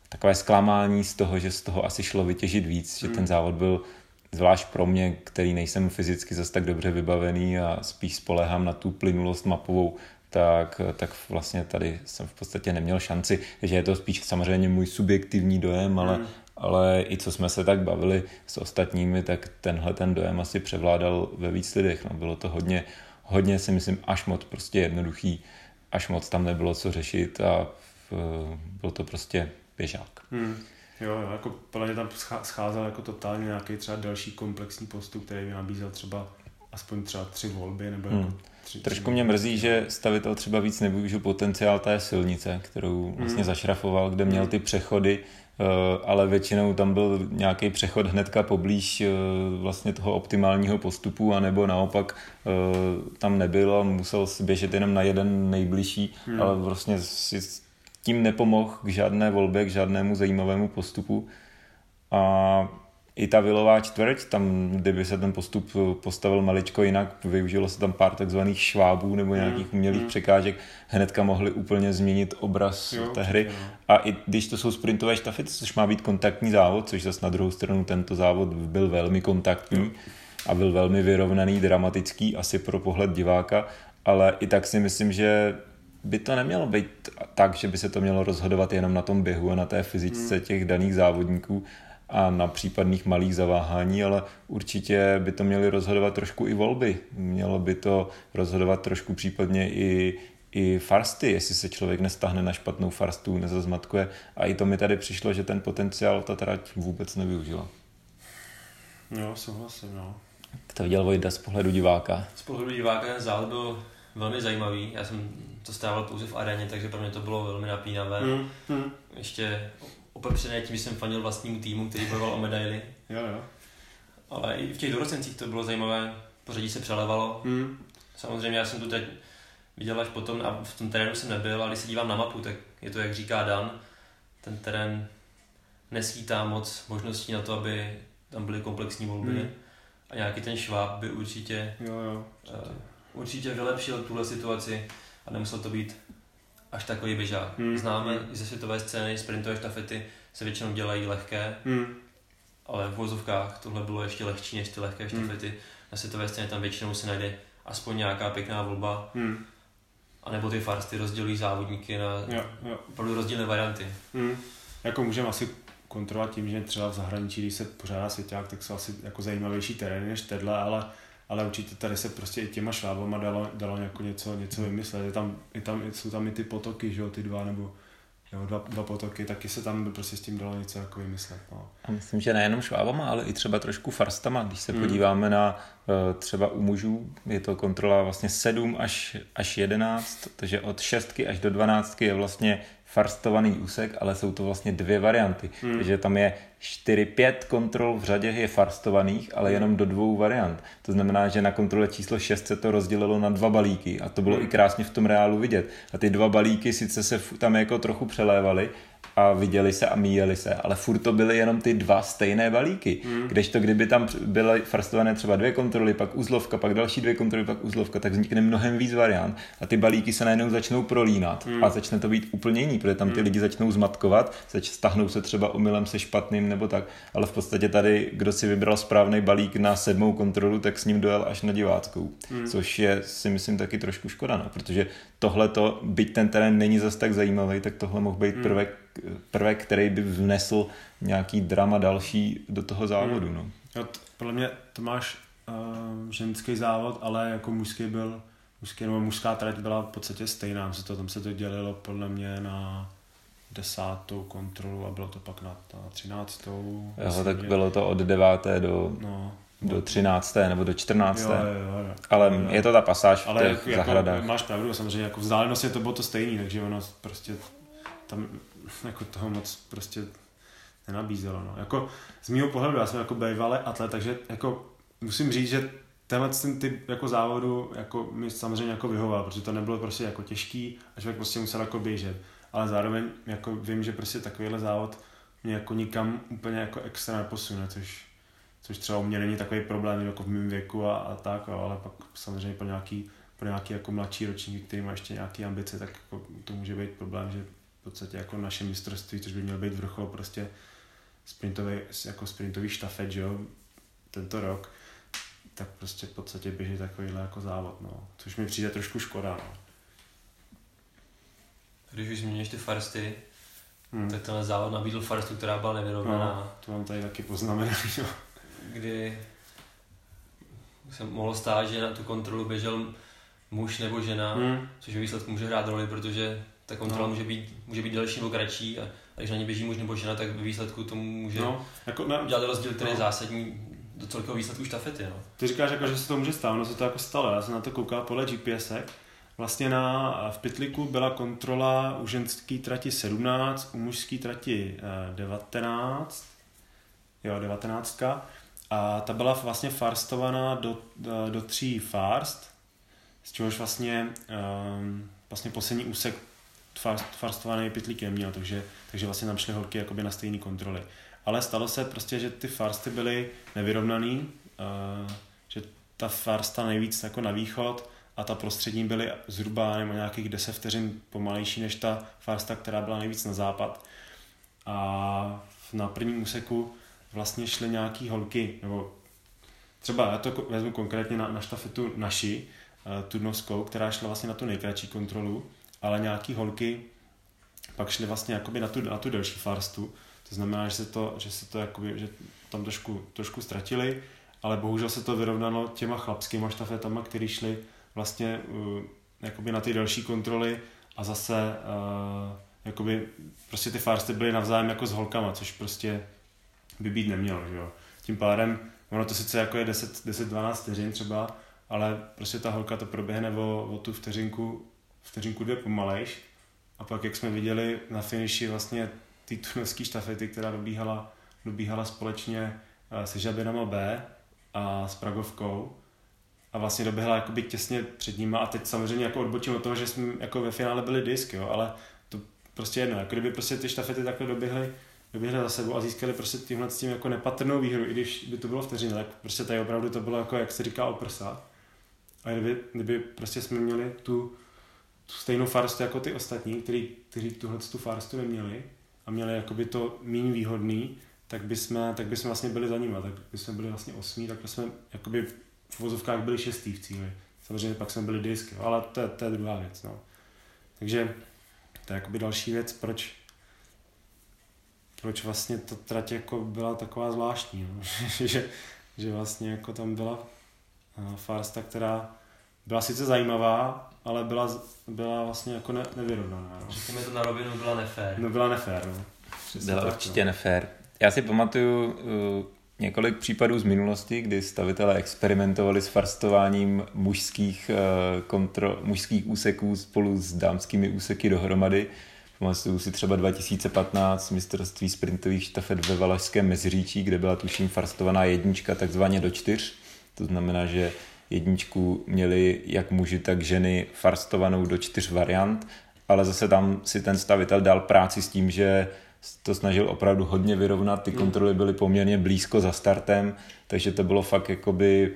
takové zklamání z toho, že z toho asi šlo vytěžit víc, hmm. že ten závod byl zvlášť pro mě, který nejsem fyzicky zase tak dobře vybavený a spíš spolehám na tu plynulost mapovou, tak, tak vlastně tady jsem v podstatě neměl šanci, že je to spíš samozřejmě můj subjektivní dojem, ale, hmm. ale i co jsme se tak bavili s ostatními, tak tenhle ten dojem asi převládal ve víc lidech. No, bylo to hodně, hodně si myslím až moc prostě jednoduchý, až moc tam nebylo co řešit a byl to prostě běžák.
Hmm. Jo, jo, jako podle mě tam scházel jako totálně nějaký třeba další komplexní postup, který by nabízel třeba aspoň třeba tři volby nebo hmm. jako
tři, Trošku mě mrzí, že stavitel třeba víc nevyužil potenciál té silnice, kterou vlastně hmm. zašrafoval, kde měl hmm. ty přechody, eh, ale většinou tam byl nějaký přechod hnedka poblíž eh, vlastně toho optimálního postupu, anebo naopak eh, tam nebyl a musel si běžet jenom na jeden nejbližší, hmm. ale vlastně si tím nepomohl k žádné volbě, k žádnému zajímavému postupu. A i ta vilová čtvrť, tam, kdyby se ten postup postavil maličko jinak, využilo se tam pár takzvaných švábů nebo nějakých mm, umělých mm. překážek, hnedka mohli úplně změnit obraz jo, té hry. Jo. A i když to jsou sprintové štafety, což má být kontaktní závod, což zase na druhou stranu tento závod byl velmi kontaktní jo. a byl velmi vyrovnaný, dramatický, asi pro pohled diváka, ale i tak si myslím, že by to nemělo být tak, že by se to mělo rozhodovat jenom na tom běhu a na té fyzice hmm. těch daných závodníků a na případných malých zaváhání, ale určitě by to měly rozhodovat trošku i volby. Mělo by to rozhodovat trošku případně i, i farsty, jestli se člověk nestáhne na špatnou farstu, nezazmatkuje. A i to mi tady přišlo, že ten potenciál ta trať vůbec nevyužila.
Jo, souhlasím, no.
To viděl Vojda z pohledu diváka.
Z pohledu diváka ten zál byl velmi zajímavý. Já jsem to stával pouze v aréně, takže pro mě to bylo velmi napínavé. Mm, mm. Ještě opepřené tím, že jsem fanil vlastnímu týmu, který bojoval o medaily.
Jo, jo.
Ale i v těch dorocencích to bylo zajímavé, pořadí se přelevalo. Mm. Samozřejmě já jsem tu teď viděl až potom a v tom terénu jsem nebyl, ale když se dívám na mapu, tak je to, jak říká Dan, ten terén neskýtá moc možností na to, aby tam byly komplexní volby. Mm. A nějaký ten šváb by určitě,
jo, jo,
určitě. Uh, určitě vylepšil tuhle situaci a nemusel to být až takový běžák. Hmm. Známe hmm. i ze světové scény, sprintové štafety se většinou dělají lehké, hmm. ale v vozovkách tohle bylo ještě lehčí než ty lehké hmm. štafety. Hmm. Na světové scéně tam většinou se najde aspoň nějaká pěkná volba. Hmm. A nebo ty farsty rozdělují závodníky na jo, jo. opravdu rozdílné varianty.
Hmm. Jako můžeme asi kontrolovat tím, že třeba v zahraničí, když se pořádá svěťák, tak jsou asi jako zajímavější terény než tenhle, ale ale určitě tady se prostě i těma švábama dalo, dalo jako něco, něco vymyslet. Je tam, je tam, jsou tam i ty potoky, že jo, ty dva nebo jo, dva, dva potoky, taky se tam prostě s tím dalo něco jako vymyslet. No.
A myslím, že nejenom švábama, ale i třeba trošku farstama. Když se hmm. podíváme na eh, třeba u mužů, je to kontrola vlastně 7 až, až 11, takže od 6 až do 12 je vlastně farstovaný úsek, ale jsou to vlastně dvě varianty. Hmm. Takže tam je 4-5 kontrol v řadě je farstovaných, ale jenom do dvou variant. To znamená, že na kontrole číslo 6 se to rozdělilo na dva balíky a to bylo hmm. i krásně v tom reálu vidět. A ty dva balíky sice se tam jako trochu přelévaly, a viděli se a míjeli se, ale furt to byly jenom ty dva stejné balíky. Hmm. Kdežto kdyby tam byly farstované třeba dvě kontroly, pak uzlovka, pak další dvě kontroly, pak uzlovka, tak vznikne mnohem víc variant a ty balíky se najednou začnou prolínat hmm. a začne to být úplně jiný, protože tam ty hmm. lidi začnou zmatkovat, zač stahnou se třeba omylem se špatným nebo tak, ale v podstatě tady, kdo si vybral správný balík na sedmou kontrolu, tak s ním dojel až na diváckou, hmm. což je si myslím taky trošku škoda, no, protože tohle to, byť ten terén není zas tak zajímavý, tak tohle mohl být hmm. prvek prvek, který by vnesl nějaký drama další do toho závodu. Hmm. No.
No, podle mě to máš uh, ženský závod, ale jako mužský byl, mužský, nebo mužská trať byla v podstatě stejná, se to, tam se to dělilo podle mě na desátou kontrolu a bylo to pak na, na třináctou.
Jo, tak bylo to od deváté do, no, do 13. nebo do 14. Jo, jo, jo. Ale jo, jo. je to ta pasáž v Ale těch jako, zahradách.
Máš pravdu, samozřejmě, jako vzdálenost je to bylo to stejný, takže ono prostě tam jako toho moc prostě nenabízelo. No. Jako z mého pohledu, já jsem jako bývalý atlet, takže jako musím říct, že tenhle ten typ jako závodu jako mi samozřejmě jako vyhoval, protože to nebylo prostě jako těžký a člověk prostě musel jako běžet. Ale zároveň jako vím, že prostě takovýhle závod mě jako nikam úplně jako extra neposune, což, což třeba u mě není takový problém jako v mém věku a, a tak, ale pak samozřejmě pro nějaký, pro nějaký jako mladší ročníky, který má ještě nějaké ambice, tak jako to může být problém, že v podstatě jako naše mistrovství, což by měl být vrchol prostě sprintový, jako sprintový štafet, že jo, tento rok, tak prostě v podstatě běží takovýhle jako závod, no. Což mi přijde trošku škoda, no.
Když už zmíníš ty farsty, hmm. tak ten závod nabídl farstu, která byla nevyrovnaná. No,
to mám tady taky poznamenaný, no.
Kdy se mohlo stát, že na tu kontrolu běžel muž nebo žena, hmm. což ve výsledku může hrát roli, protože ta kontrola no. může, být, může být delší nebo kratší a, a když na ně běží muž nebo žena, tak ve výsledku to může no, jako na, dělat rozdíl, který no. je zásadní do celkového výsledku štafety. No.
Ty říkáš, jako, že se to může stát, no se to jako stalo. Já jsem na to koukal podle GPSek. Vlastně na, v Pytliku byla kontrola u ženské trati 17, u mužské trati 19, eh, jo, 19. A ta byla vlastně farstovaná do, do, do tří farst, z čehož vlastně, um, vlastně poslední úsek farstovaný pitlík neměl, takže, takže vlastně tam šly holky jakoby na stejné kontroly. Ale stalo se prostě, že ty farsty byly nevyrovnaný, uh, že ta farsta nejvíc jako na východ a ta prostřední byly zhruba nebo nějakých 10 vteřin pomalejší než ta farsta, která byla nejvíc na západ. A na prvním úseku vlastně šly nějaký holky, nebo třeba já to vezmu konkrétně na, na štafetu naši, uh, turnovskou, která šla vlastně na tu nejkratší kontrolu ale nějaký holky pak šly vlastně jakoby na tu, na tu delší farstu, to znamená, že se to, že se to jakoby, že tam trošku, trošku ztratili, ale bohužel se to vyrovnalo těma chlapskýma štafetama, který šli vlastně uh, jakoby na ty další kontroly a zase uh, jakoby prostě ty farsty byly navzájem jako s holkama, což prostě by být nemělo, že jo. Tím pádem, ono to sice jako je 10-12 vteřin třeba, ale prostě ta holka to proběhne o, o tu vteřinku vteřinku dvě pomalejš. A pak, jak jsme viděli na finiši vlastně ty tunovské štafety, která dobíhala, dobíhala společně eh, se Žabinama B a s Pragovkou, a vlastně doběhla jakoby těsně před nima a teď samozřejmě jako odbočím od toho, že jsme jako ve finále byli disk, jo, ale to prostě jedno, jako kdyby prostě ty štafety takhle doběhly, doběhly za sebou a získali prostě tímhle s tím jako nepatrnou výhru, i když by to bylo vteřina, tak prostě tady opravdu to bylo jako, jak se říká, o prsa. A kdyby, kdyby prostě jsme měli tu tu stejnou farstu jako ty ostatní, který, kteří tuhle tu farstu neměli a měli jakoby to méně výhodný, tak by jsme, tak by jsme vlastně byli za nimi, tak by jsme byli vlastně osmí, tak jsme jakoby v vozovkách byli šestý v cíli. Samozřejmě pak jsme byli disky, ale to, to je druhá věc. No. Takže to je jakoby další věc, proč, proč vlastně ta trať jako byla taková zvláštní. No. že, že vlastně jako tam byla eh, farsta, která byla sice zajímavá, ale byla, byla vlastně jako ne, nevyrovnaná. No.
Řekněme to na rovinu, byla nefér.
No byla nefér, no.
byla tak, určitě no. nefér. Já si pamatuju uh, několik případů z minulosti, kdy stavitelé experimentovali s farstováním mužských, uh, kontro, mužských úseků spolu s dámskými úseky dohromady. Pamatuju si třeba 2015 mistrovství sprintových štafet ve Valašském Meziříčí, kde byla tuším farstovaná jednička takzvaně do čtyř. To znamená, že jedničku měli jak muži, tak ženy farstovanou do čtyř variant, ale zase tam si ten stavitel dal práci s tím, že to snažil opravdu hodně vyrovnat, ty hmm. kontroly byly poměrně blízko za startem, takže to bylo fakt jakoby,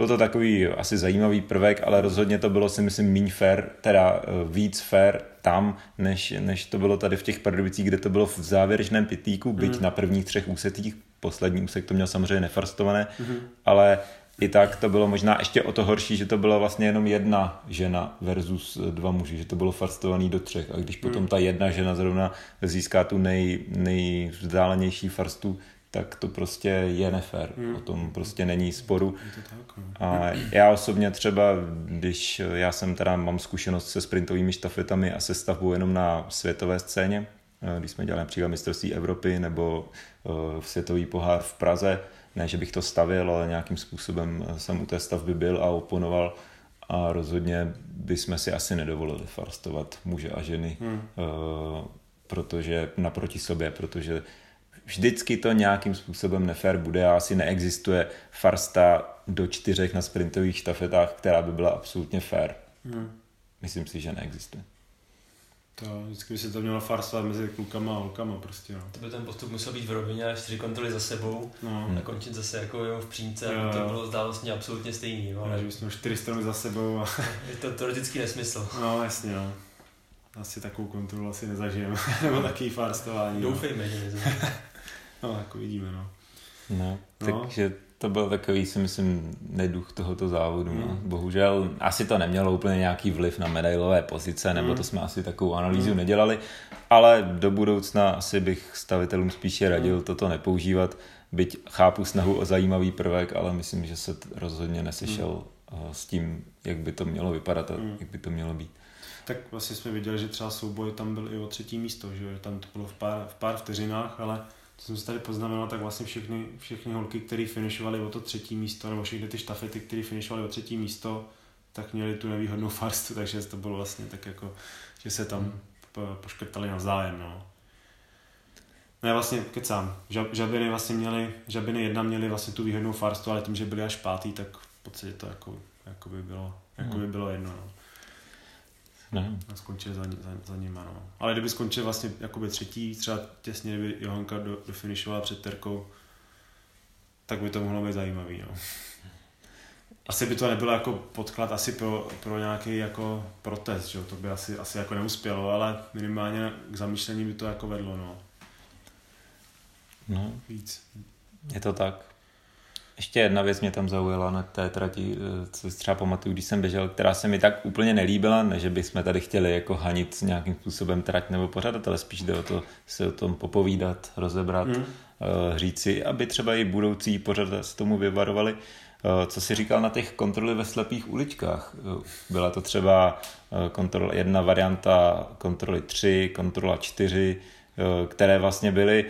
byl to takový asi zajímavý prvek, ale rozhodně to bylo si myslím méně fair, teda eh, víc fair tam, než, než to bylo tady v těch Pardubicích, kde to bylo v závěrečném pitíku, byť mm. na prvních třech úsetích, poslední úsek to měl samozřejmě nefarstované, mm. ale i tak to bylo možná ještě o to horší, že to byla vlastně jenom jedna žena versus dva muži, že to bylo farstovaný do třech. A když potom hmm. ta jedna žena zrovna získá tu nej, nejvzdálenější farstu tak to prostě je nefér.
Hmm.
O tom prostě není sporu.
Je to tak.
A já osobně třeba, když já jsem teda mám zkušenost se sprintovými štafetami a se stavbou jenom na světové scéně, eh, když jsme dělali například mistrovství Evropy nebo eh, světový pohár v Praze, ne, že bych to stavil, ale nějakým způsobem jsem u té stavby byl a oponoval a rozhodně bychom si asi nedovolili farstovat muže a ženy,
Hmm.
eh, protože naproti sobě, protože vždycky to nějakým způsobem nefér bude a asi neexistuje farsta do čtyřech na sprintových štafetách, která by byla absolutně fér.
Hmm.
Myslím si, že neexistuje.
To vždycky by se to mělo farsovat mezi klukama a holkama prostě, no.
To by ten postup musel být v rovině a čtyři kontroly za sebou
No,
Hmm.
a končit zase jako jenom v přímce,
Jo,
to
jo.
bylo zdálostně absolutně stejný. Jo,
ale že bychom čtyři strany za sebou a
je to teoretický nesmysl.
no jasně, no. Asi takovou kontrolu asi nezažijeme, nebo takový farstování. no.
Doufejme, že nezem.
No, jako vidíme, no.
No,
No.
takže to byl takový, si myslím, neduch tohoto závodu. No.
Hmm.
Bohužel asi to nemělo úplně nějaký vliv na medailové pozice, nebo
Hmm.
to jsme asi takovou analýzu
Hmm.
nedělali, ale do budoucna asi bych stavitelům spíše radil toto nepoužívat, byť chápu snahu o zajímavý prvek, ale myslím, že se rozhodně nesešel eh, s tím, jak by to mělo vypadat a jak by to mělo být.
Tak vlastně jsme viděli, že třeba souboj tam byl i o třetí místo, že tam to bylo v pár, v pár vteřinách, ale co jsem si tady poznamenal, tak vlastně všechny, všechny holky, které finišovaly o to třetí místo, nebo všechny ty štafety, které finišovaly o třetí místo, tak měli tu nevýhodnou farstu, takže to bylo vlastně tak jako, že se tam po- poškrtali navzájem, no. Ne, vlastně kecám. Žab, žabiny vlastně měli, žabiny jedna měli vlastně tu výhodnou farstu, ale tím, že byli až pátý, tak v podstatě to jako, jako by bylo, jako by bylo jedno, no.
Ne?
A skončil za, za, za nima, no. Ale kdyby skončil vlastně jakoby třetí, třeba těsně, kdyby Johanka do, dofinišovala před Terkou, tak by to mohlo být zajímavý, no. Asi by to nebylo jako podklad asi pro, pro nějaký jako protest, že jo? to by asi, asi jako neuspělo, ale minimálně k zamýšlení by to jako vedlo, no.
No,
Víc.
Je to tak. Ještě jedna věc mě tam zaujala na té trati, eh, co si třeba pamatuju, když jsem běžel, která se mi tak úplně nelíbila, ne, že bychom tady chtěli jako hanit nějakým způsobem trať nebo pořádat, ale spíš jde o to se o tom popovídat, rozebrat,
Mm.
mm. říci, aby třeba i budoucí pořad se tomu vyvarovali. Eh, Co si říkal na těch kontroly ve slepých uličkách? Eh, Byla to třeba eh, kontrola, jedna varianta kontroly 3, kontrola 4, eh, které vlastně byly,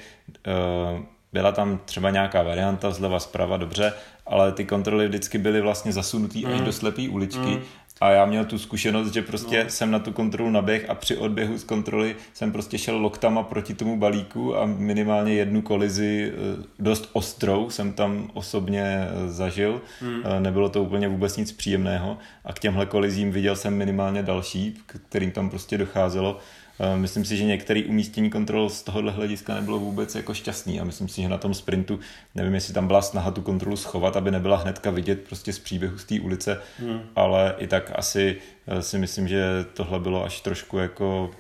eh, byla tam třeba nějaká varianta zleva zprava, dobře, ale ty kontroly vždycky byly vlastně zasunutý až
Mm.
do slepý uličky
Mm.
a já měl tu zkušenost, že prostě
No.
jsem na tu kontrolu naběh a při odběhu z kontroly jsem prostě šel loktama proti tomu balíku a minimálně jednu kolizi eh, dost ostrou jsem tam osobně eh, zažil.
Mm.
Nebylo to úplně vůbec nic příjemného a k těmhle kolizím viděl jsem minimálně další, k kterým tam prostě docházelo. Eh, Myslím si, že některé umístění kontrol z tohohle hlediska nebylo vůbec jako šťastný a myslím si, že na tom sprintu, nevím, jestli tam byla snaha tu kontrolu schovat, aby nebyla hnedka vidět prostě z příběhu z té ulice,
Mm.
ale i tak asi eh, si myslím, že tohle bylo až trošku jako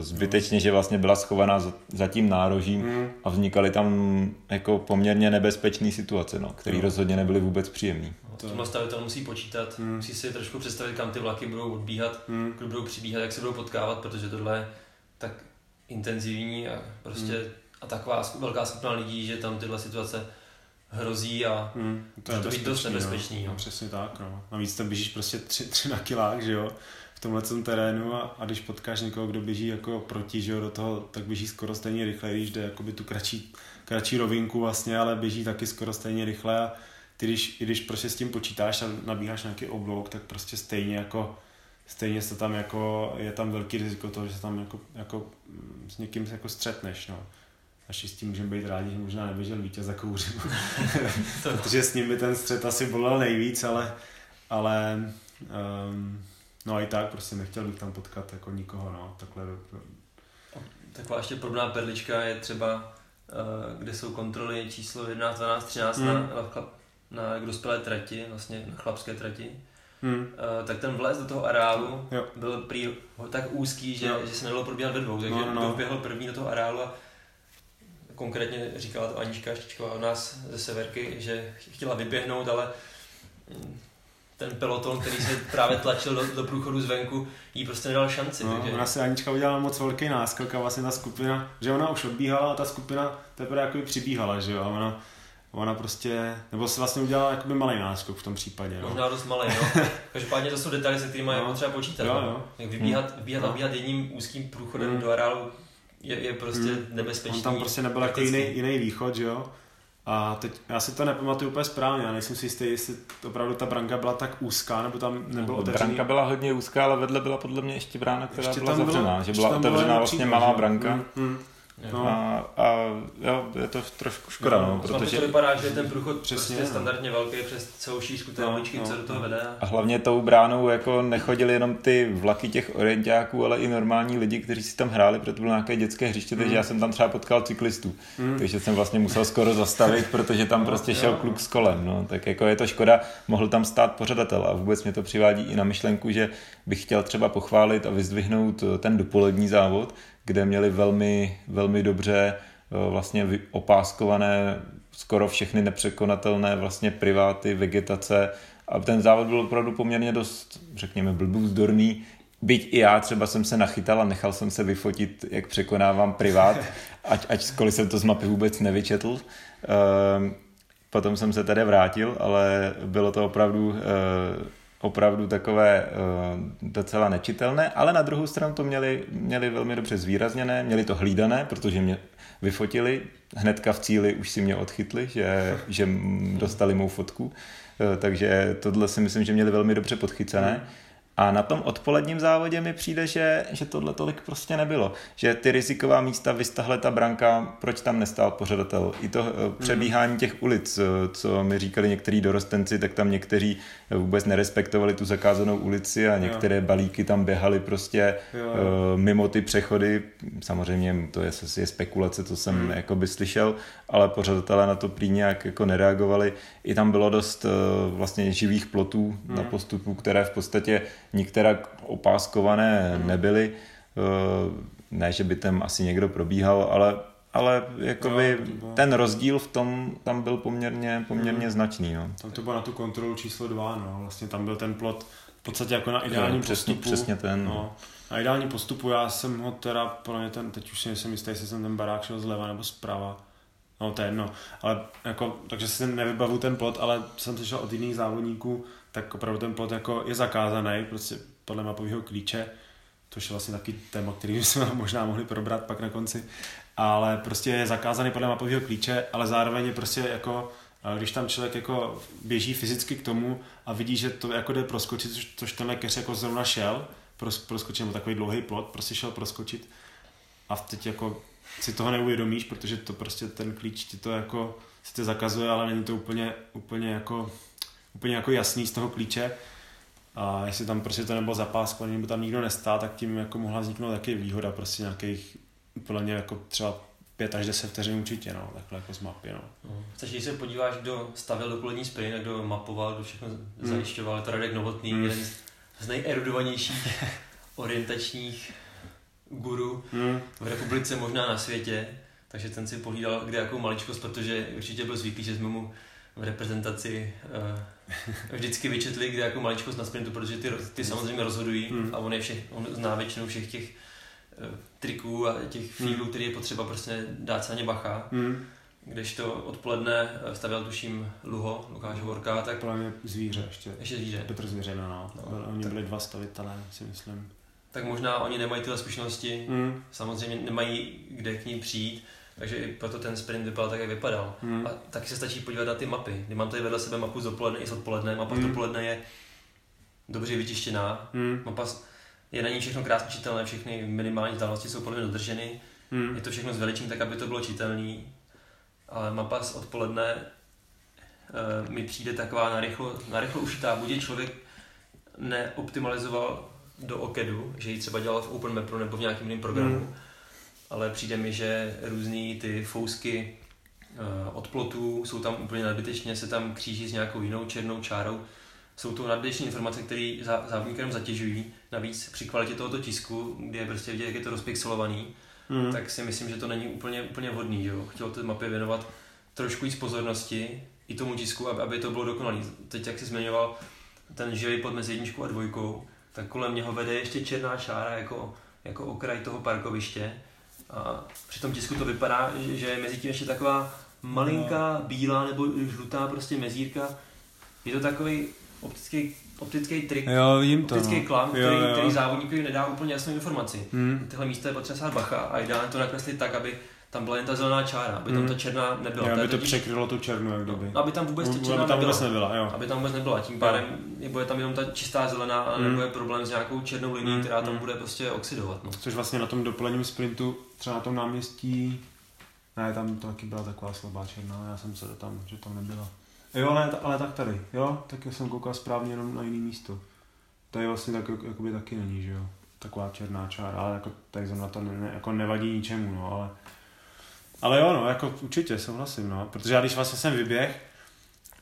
zbytečně, že vlastně byla schovaná za- tím nárožím
Mm.
a vznikaly tam jako poměrně nebezpečné situace, no, které
Jo.
rozhodně nebyly vůbec příjemné.
To-
Tímhle stavitel musí počítat,
Hmm.
musí si trošku představit, kam ty vlaky budou odbíhat,
Mm.
kdo budou přibíhat, jak se budou potkávat, protože tohle je tak intenzivní a prostě
Hmm.
a taková velká skupina lidí, že tam tyhle situace hrozí a
Mm, to
Může to být dost
bezpečný,
nebezpečný,
No.
no.
no. přesně tak, no. Navíc tam běžíš prostě tři, tři na kilách, že jo, v tomhle terénu a, a, když potkáš někoho, kdo běží jako proti, že jo, do toho, tak běží skoro stejně rychle, když jde jakoby tu kratší, kratší rovinku vlastně, ale běží taky skoro stejně rychle a ty když, když prostě s tím počítáš a nabíháš nějaký oblouk, tak prostě stejně jako stejně se tam jako, je tam velký riziko toho, že se tam jako, jako mm, s někým jako střetneš, no. Naštěstí můžeme být rádi, že možná neběžel vítěz za kouřím.
to,
protože s ním by ten střet asi bolel nejvíc, ale, ale um, no i tak prostě nechtěl bych tam potkat jako nikoho, no, takhle.
taková ještě podobná perlička je třeba, eh, kde jsou kontroly číslo 11, 12, 13
Hmm.
na, na, na dospělé trati, vlastně na chlapské trati,
Hmm.
Eh, tak ten vlez do toho areálu
Jo.
byl prý tak úzký, že,
Jo.
že se nedalo probíhat ve dvou, takže
No, no,
vběhl první do toho areálu a konkrétně říkala to Anička Štičková od nás ze Severky, že chtěla vyběhnout, ale mm, ten peloton, který se právě tlačil do, do průchodu zvenku, jí prostě nedal šanci.
No,
takže...
Ona se Anička udělala moc velký náskok a vlastně ta skupina, že ona už odbíhala a ta skupina teprve jako přibíhala, že jo, a ona, ona prostě, nebo se vlastně udělala jakoby malý náskok v tom případě. No.
Možná dost malý, no. Každopádně to jsou detaily, se kterými no. je potřeba počítat.
Jo,
no.
jo.
Jak vybíhat, vybíhat
No.
a vybíhat jedním úzkým průchodem
Hmm.
do areálu je, je prostě
Hmm.
nebezpečný.
On tam prostě nebyl jako jiný, jiný východ, že jo. A teď, já si to nepamatuju úplně správně, já nejsem si jistý, jestli opravdu ta branka byla tak úzká, nebo tam nebylo otevřený.
Branka byla hodně úzká, ale vedle byla podle mě ještě brána, která
Ještě
byla zavřená, že byla otevřená vlastně malá branka.
Hmm, hmm. No.
A, a jo, je to trošku škoda,
Jo,
no,
Protože to vypadá, že ten průchod
Přesně,
Přesně,
no.
prostě standardně velký přes celou šířku té
No,
uličky,
no,
co do toho
no.
vede.
a hlavně tou bránou jako nechodili jenom ty vlaky těch orientáků, ale i normální lidi, kteří si tam hráli, protože to bylo nějaké dětské hřiště, takže
Hmm.
já jsem tam třeba potkal cyklistů.
Hmm.
Takže jsem vlastně musel skoro zastavit, protože tam
No,
prostě
jo.
šel kluk s kolem. No. Tak jako je to škoda, mohl tam stát pořadatel a vůbec mě to přivádí i na myšlenku, že bych chtěl třeba pochválit a vyzdvihnout ten dopolední závod, kde měli velmi, velmi dobře eh, vlastně opáskované skoro všechny nepřekonatelné vlastně priváty, vegetace a ten závod byl opravdu poměrně dost, řekněme, blbůzdorný, Byť i já třeba jsem se nachytal a nechal jsem se vyfotit, jak překonávám privát, ať, ačkoliv jsem to z mapy vůbec nevyčetl. Ehm, Potom jsem se tedy vrátil, ale bylo to opravdu, eh, opravdu takové eh, docela nečitelné, ale na druhou stranu to měli, měli velmi dobře zvýrazněné, měli to hlídané, protože mě vyfotili, hnedka v cíli už si mě odchytli, že, že mm, dostali mou fotku, Eh, takže tohle si myslím, že měli velmi dobře podchycené. A na tom odpoledním závodě mi přijde, že, že tohle tolik prostě nebylo. Že ty riziková místa vystahle ta branka, proč tam nestál pořadatel. I to eh, přebíhání těch ulic, eh, co mi říkali některý dorostenci, tak tam někteří eh, vůbec nerespektovali tu zakázanou ulici a některé balíky tam běhaly prostě
Jo, jo.
mimo ty přechody. Samozřejmě to je, je spekulace, co jsem hmm. jakoby slyšel, ale pořadatelé na to prý nějak jako nereagovali. I tam bylo dost eh, vlastně živých plotů hmm. na postupu, které v podstatě některak opáskované hmm. nebyly. Eh, Ne, že by tam asi někdo probíhal, ale ale jakoby
Jo, to bylo-
ten rozdíl v tom tam byl poměrně, poměrně značný. No.
Tam to bylo na tu kontrolu číslo 2, no. Vlastně tam byl ten plot v podstatě jako na ideálním
přesně-
postupu.
přesně ten, no.
No. Na ideálním postupu já jsem ho teda, pro mě ten, teď už si nejsem jistý, jestli jsem ten barák šel zleva nebo zprava. No to je jedno, ale jako, takže si nevybavu ten plot, ale jsem slyšel od jiných závodníků, tak opravdu ten plot jako je zakázaný, prostě podle mapového klíče, což je vlastně taky téma, který bychom možná mohli probrat pak na konci, ale prostě je zakázaný podle mapového klíče, ale zároveň je prostě jako když tam člověk jako běží fyzicky k tomu a vidí, že to jako jde proskočit, což, což tenhle keř jako zrovna šel, pros, proskočit, nebo takový dlouhý plot, prostě šel proskočit. A teď jako si toho neuvědomíš, protože to prostě ten klíč ti to jako si to zakazuje, ale není to úplně, úplně jako úplně jako jasný z toho klíče a jestli tam prostě to nebylo zapáskovaný, nebo tam nikdo nestál, tak tím jako mohla vzniknout taky výhoda prostě nějakých podle mě jako třeba 5 až 10 vteřin určitě, no, takhle jako z mapy, no.
Chceš, když se podíváš, kdo stavil dopolední sprint, kdo mapoval, kdo všechno zajišťoval, je to Radek Novotný,
Hmm.
jeden z nejerudovanějších orientačních guru
Hmm.
v republice, možná na světě, takže ten si pohlídal kde jakou maličkost, protože určitě byl zvyklý, že jsme mu v reprezentaci uh, vždycky vyčetli, kde jakou maličkost na sprintu, protože ty, ty samozřejmě rozhodují
Hmm.
a on, je všech, on zná většinu všech těch uh, triků a těch
Hmm.
feelů, který je potřeba prostě dát se na ně bacha.
Hmm.
Kdežto odpoledne eh, stavěl tuším Luho, Lukáš Horka, tak
Podle mě zvíře ještě.
ještě zvíře.
Petr Zvěřina, no.
No,
Byl, oni
tak-
byli dva stavitelé, si myslím.
Tak možná oni nemají tyhle zkušenosti,
Hmm.
samozřejmě nemají kde k ním přijít, takže i proto ten sprint vypadal tak, jak vypadal.
Hmm.
A taky se stačí podívat na ty mapy. Kdy mám tady vedle sebe mapu z dopoledne i z odpoledne. Mapa z
Hmm.
dopoledne je dobře vytištěná.
Hmm.
Mapa je na ní všechno krásně čitelné, všechny minimální vzdálenosti jsou podle mě dodrženy.
Hmm.
Je to všechno zveličené tak, aby to bylo čitelné. Ale mapa z odpoledne e, mi přijde taková narychlo, narychlo ušitá. Buď je člověk neoptimalizoval do OKEDu, že ji třeba dělal v OpenMapru nebo v nějakém jiném programu,
Hmm.
ale přijde mi, že různý ty fousky e, od plotů jsou tam úplně nadbytečně, se tam kříží s nějakou jinou černou čárou. Jsou to nadbytečné informace, které zá, závodníka jenom zatěžují. Navíc při kvalitě tohoto tisku, kde je prostě vidět, jak je to rozpixelovaný,
Hmm.
tak si myslím, že to není úplně, úplně vhodný. Jo? Chtěl té mapě věnovat trošku víc pozornosti i tomu tisku, aby, aby to bylo dokonalý. Teď, jak jsi zmiňoval, ten živý pod mezi jedničkou a dvojkou, tak kolem něho vede ještě černá čára jako, jako okraj toho parkoviště. A při tom tisku to vypadá, že je mezi tím ještě taková malinká bílá nebo žlutá prostě mezírka. Je to takový optický optický trik,
jo, vidím to,
optický
no.
klam, který,
jo, jo.
který závodníkovi nedá úplně jasnou informaci.
Hmm.
Tyhle místa je potřeba bacha a ideálně to nakreslit tak, aby tam byla jen ta zelená čára, aby tam
Hmm.
ta černá nebyla.
Jo,
To je
aby to překrylo tu černou, jak kdyby.
No, aby tam vůbec ta
Aby
černá
tam
nebyla.
vůbec nebyla, jo.
Aby tam vůbec nebyla. Tím pádem nebo je tam jenom ta čistá zelená a
Hmm.
nebo je problém s nějakou černou linií,
Hmm,
která tam
hmm.
bude prostě oxidovat. No.
Což vlastně na tom dopoledním sprintu, třeba na tom náměstí, ne, tam to taky byla taková slabá černá, já jsem se tam, že tam nebyla. Jo, ale, ale tak tady, jo, tak jsem koukal správně jenom na jiný místo. Tady vlastně tak, jakoby taky není, že jo, taková černá čára, ale jako tady zrovna to ne, ne, jako nevadí ničemu, no, ale ale jo, no, jako určitě souhlasím, no, protože já když vlastně jsem vyběh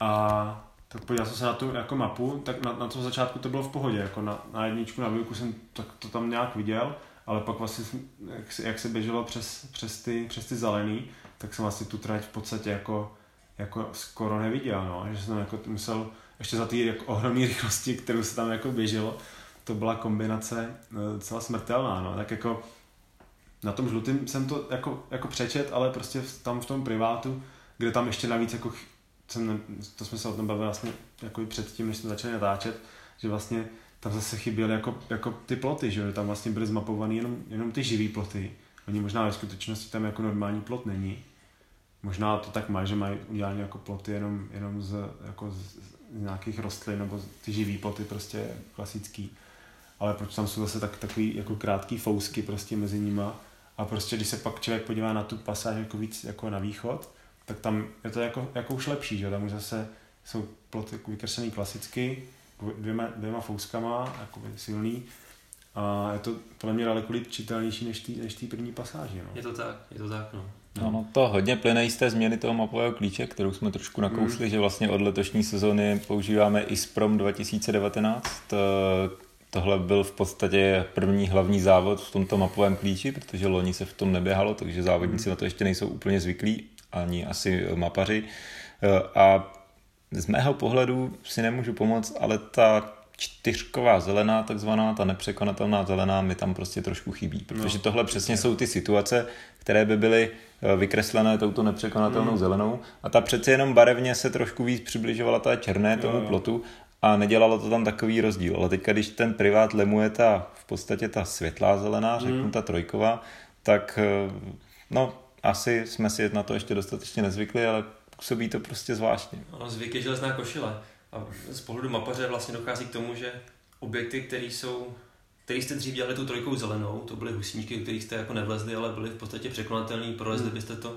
a tak podíval jsem se na tu jako mapu, tak na, na tom začátku to bylo v pohodě, jako na, na jedničku, na dvojku jsem tak to tam nějak viděl, ale pak vlastně, jak se, jak se běželo přes, přes, ty, přes ty zelený, tak jsem vlastně tu trať v podstatě jako, jako skoro neviděl, no, že jsem jako musel ještě za ty jako ohromné rychlosti, kterou se tam jako běželo, to byla kombinace eh, celá smrtelná, no, tak jako na tom žlutém jsem to jako, jako přečet, ale prostě tam v tom privátu, kde tam ještě navíc jako jsem, to jsme se o tom bavili vlastně jako i předtím, než jsme začali natáčet, že vlastně tam zase chyběly jako, jako ty ploty, že tam vlastně byly zmapované jenom, jenom ty živý ploty. Oni možná ve skutečnosti tam jako normální plot není. Možná to tak má, že mají udělané jako ploty jenom, jenom z, jako z, z nějakých rostlin, nebo ty živý ploty prostě klasický. Ale proč tam jsou zase tak, takový jako krátký fousky prostě mezi nima. A prostě když se pak člověk podívá na tu pasáž jako víc jako na východ, tak tam je to jako, jako už lepší, že jo? tam už zase jsou ploty jako vykreslený klasicky, dvěma, dvěma fouskama, jako silný. A je to podle mě daleko líp čitelnější než tý, než tý první pasáži. No.
Je to tak, je to tak, no.
No, no to hodně plyne z té změny toho mapového klíče, kterou jsme trošku nakousli, že vlastně od letošní sezóny používáme ISPROM 2019. To, tohle byl v podstatě první hlavní závod v tomto mapovém klíči, protože loni se v tom neběhalo, takže závodníci na to ještě nejsou úplně zvyklí, ani asi mapaři. E, A z mého pohledu si nemůžu pomoct, ale ta čtyřková zelená, takzvaná, ta nepřekonatelná zelená, mi tam prostě trošku chybí, protože
No,
tohle přesně jsou ty situace, které by byly eh, vykreslené touto nepřekonatelnou
Mm.
zelenou a ta přece jenom barevně se trošku víc přibližovala té černé tomu
Jo, jo.
plotu a nedělalo to tam takový rozdíl. Ale teďka, když ten privát lemuje ta v podstatě ta světlá zelená, řeknu
Mm.
ta trojková, tak eh, no asi jsme si na to ještě dostatečně nezvykli, ale působí to prostě zvláštně.
Ono zvyk je železná košile. A z pohledu mapaře vlastně dochází k tomu, že objekty, které jsou který jste dřív dělali tu trojkou zelenou, to byly husíčky, kterých jste jako nevlezli, ale byly v podstatě překonatelné, prolezli
Hmm.
byste to.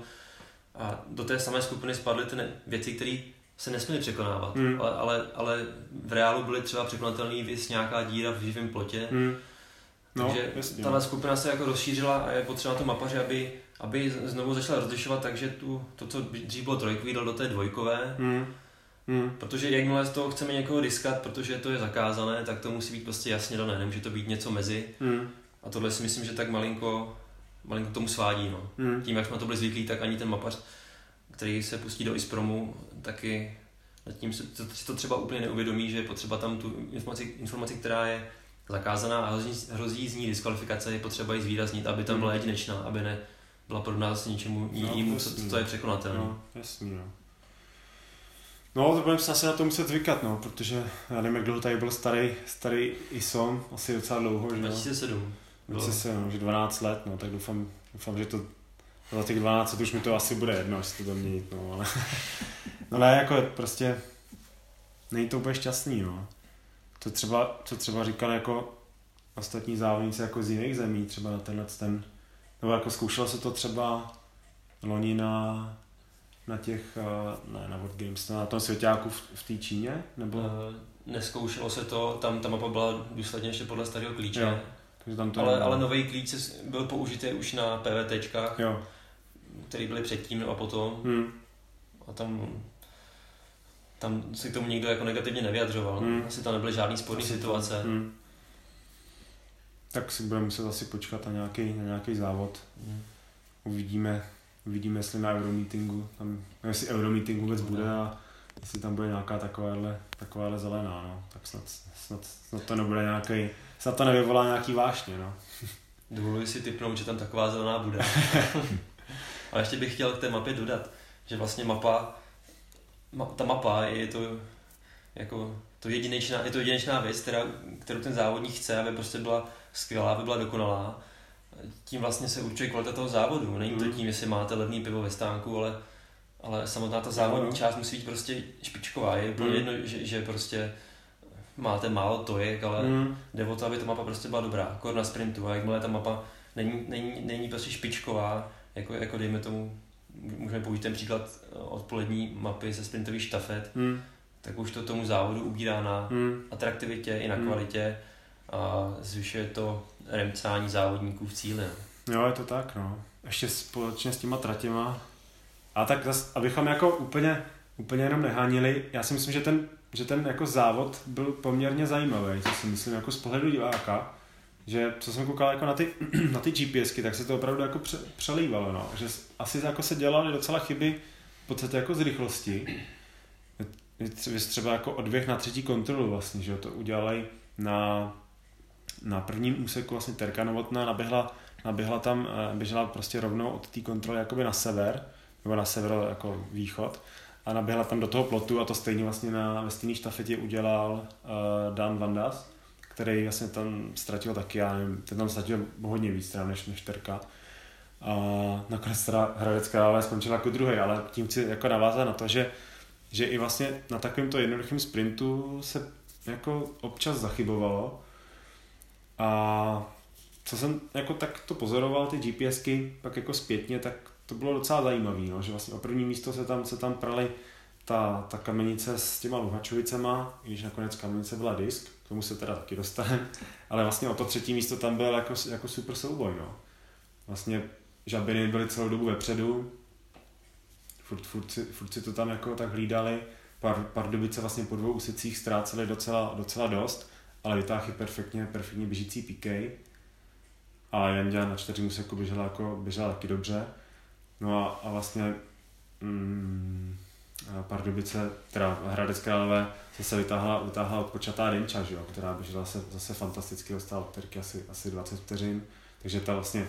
A do té samé skupiny spadly ty věci, které se nesměly překonávat,
Hmm.
ale, ale, ale v reálu byly třeba překonatelné vys nějaká díra v živém plotě.
Hmm. No,
Takže
jasně,
tahle
no.
skupina se jako rozšířila a je potřeba to mapaři, aby, aby znovu začala rozlišovat, takže tu, to, co dřív bylo trojkový, dal do té dvojkové.
Hmm. Hmm.
Protože jakmile z toho chceme někoho diskat, protože to je zakázané, tak to musí být prostě jasně dané, nemůže to být něco mezi.
Hmm.
A tohle si myslím, že tak malinko, malinko tomu svádí. No.
Hmm.
Tím, jak jsme to byli zvyklí, tak ani ten mapař, který se pustí do ISPROMu, taky nad tím si to, si to třeba úplně neuvědomí, že je potřeba tam tu informaci, informaci která je zakázaná a hrozí, hrozí z ní diskvalifikace, je potřeba ji zvýraznit, aby tam byla jedinečná, aby ne byla podobná zase něčemu
No,
jinému, co,
jasný.
co je překonatelné.
No, jasný, no. No, to budeme se asi na to muset zvykat, no, protože já nevím, jak dlouho tady byl starý, starý ISOM, asi docela dlouho, že jo.
2007. bylo.
2007, no, že 12 let, no, tak doufám, doufám, že to za těch 12 let už mi to asi bude jedno, jestli to měnit, no, ale no ne, jako prostě není to úplně šťastný, no. To třeba, co třeba říkal jako ostatní závodníci jako z jiných zemí, třeba na tenhle ten, nebo jako zkoušelo se to třeba loni na, na těch, eh, ne na World Games, na tom svěťáku v, v té Číně, nebo,
Eh, Neskoušelo se to, tam ta mapa byla důsledně ještě podle starého klíče.
Jo, takže tam to
ale, ale nový klíč byl použitý už na PVTčkách,
Jo,
který byly předtím a potom.
hm,
A tam, tam si k tomu nikdo jako negativně nevyjadřoval.
Hmm.
Asi tam nebyly žádný sporné situace.
hm. Tak si budeme muset asi počkat na nějaký, na nějaký závod.
Hmm.
Uvidíme, uvidíme, jestli na Euromeetingu, tam, jestli Euromeeting vůbec bude a jestli tam bude nějaká takováhle, takováhle zelená, no. Tak snad, snad, snad to nebude nějaký, snad to nevyvolá nějaký vášně, no.
Dovoluji si typnout, že tam taková zelená bude. Ale ještě bych chtěl k té mapě dodat, že vlastně mapa, ma, ta mapa je to jako to jedinečná, je to jedinečná věc, která, kterou ten závodník chce, aby prostě byla skvělá, aby byla dokonalá. Tím vlastně se určuje kvalita toho závodu. Není to
Mhm.
tím, jestli máte levný pivo ve stánku, ale, ale samotná ta závodní
No.
část musí být prostě špičková. Je úplně
Mhm.
jedno, že, že prostě máte málo tojek, ale
Mm.
jde o to, aby ta mapa prostě byla dobrá, kor na sprintu a jakmile ta mapa není, není, není prostě špičková, jako, jako dejme tomu, můžeme použít ten příklad eh, odpolední mapy ze sprintových štafet,
Mm.
tak už to tomu závodu ubírá na
Mm.
atraktivitě i na
Hmm.
kvalitě a zvyšuje to remcání závodníků v cíli. no.
Jo, je to tak, no. Ještě společně s těma tratěma. A tak zas, abychom jako úplně, úplně jenom nehánili, já si myslím, že ten, že ten jako závod byl poměrně zajímavý, co si myslím jako z pohledu diváka, že co jsem koukal jako na ty, na ty GPSky, tak se to opravdu jako pře, přelívalo, no. Že asi jako se dělaly docela chyby v podstatě jako z rychlosti. Vy tře- Vy třeba jako od na třetí kontrolu vlastně, že to udělali na, na prvním úseku vlastně Terka Novotná naběhla, naběhla tam, eh, běžela prostě rovnou od té kontroly jakoby na sever, nebo na severo jako východ a naběhla tam do toho plotu a to stejně vlastně na, ve stejné štafetě udělal uh, Dan Vandas, který vlastně tam ztratil taky, já nevím, ten tam ztratil hodně víc teda než, než Terka. A nakonec teda Hradec Králové skončil jako druhý, ale tím chci jako navázat na to, že, že i vlastně na takovémto jednoduchém sprintu se jako občas zachybovalo. A co jsem jako tak to pozoroval, ty GPSky, pak jako zpětně, tak to bylo docela zajímavé, no, že vlastně o první místo se tam, se tam prali ta, ta kamenice s těma Luhačovicema, i když nakonec kamenice byla disk, k tomu se teda taky dostaneme, ale vlastně o to třetí místo tam byl jako, jako super souboj, no. Vlastně žabiny byly celou dobu vepředu, furt, furt, si, furt si to tam jako tak hlídali, Par, Pardubice vlastně po dvou úsecích ztráceli docela, docela dost, ale vytáhli perfektně, perfektně běžící PK. A Janďa na čtyři úseku běžela, jako, běžela taky dobře. No a, a vlastně mm, Pardubice, teda Hradec Králové, zase vytáhla, vytáhla odpočatá Denča, že jo, která běžela zase, zase fantasticky, dostala od Terky asi, asi 20 vteřin, takže ta vlastně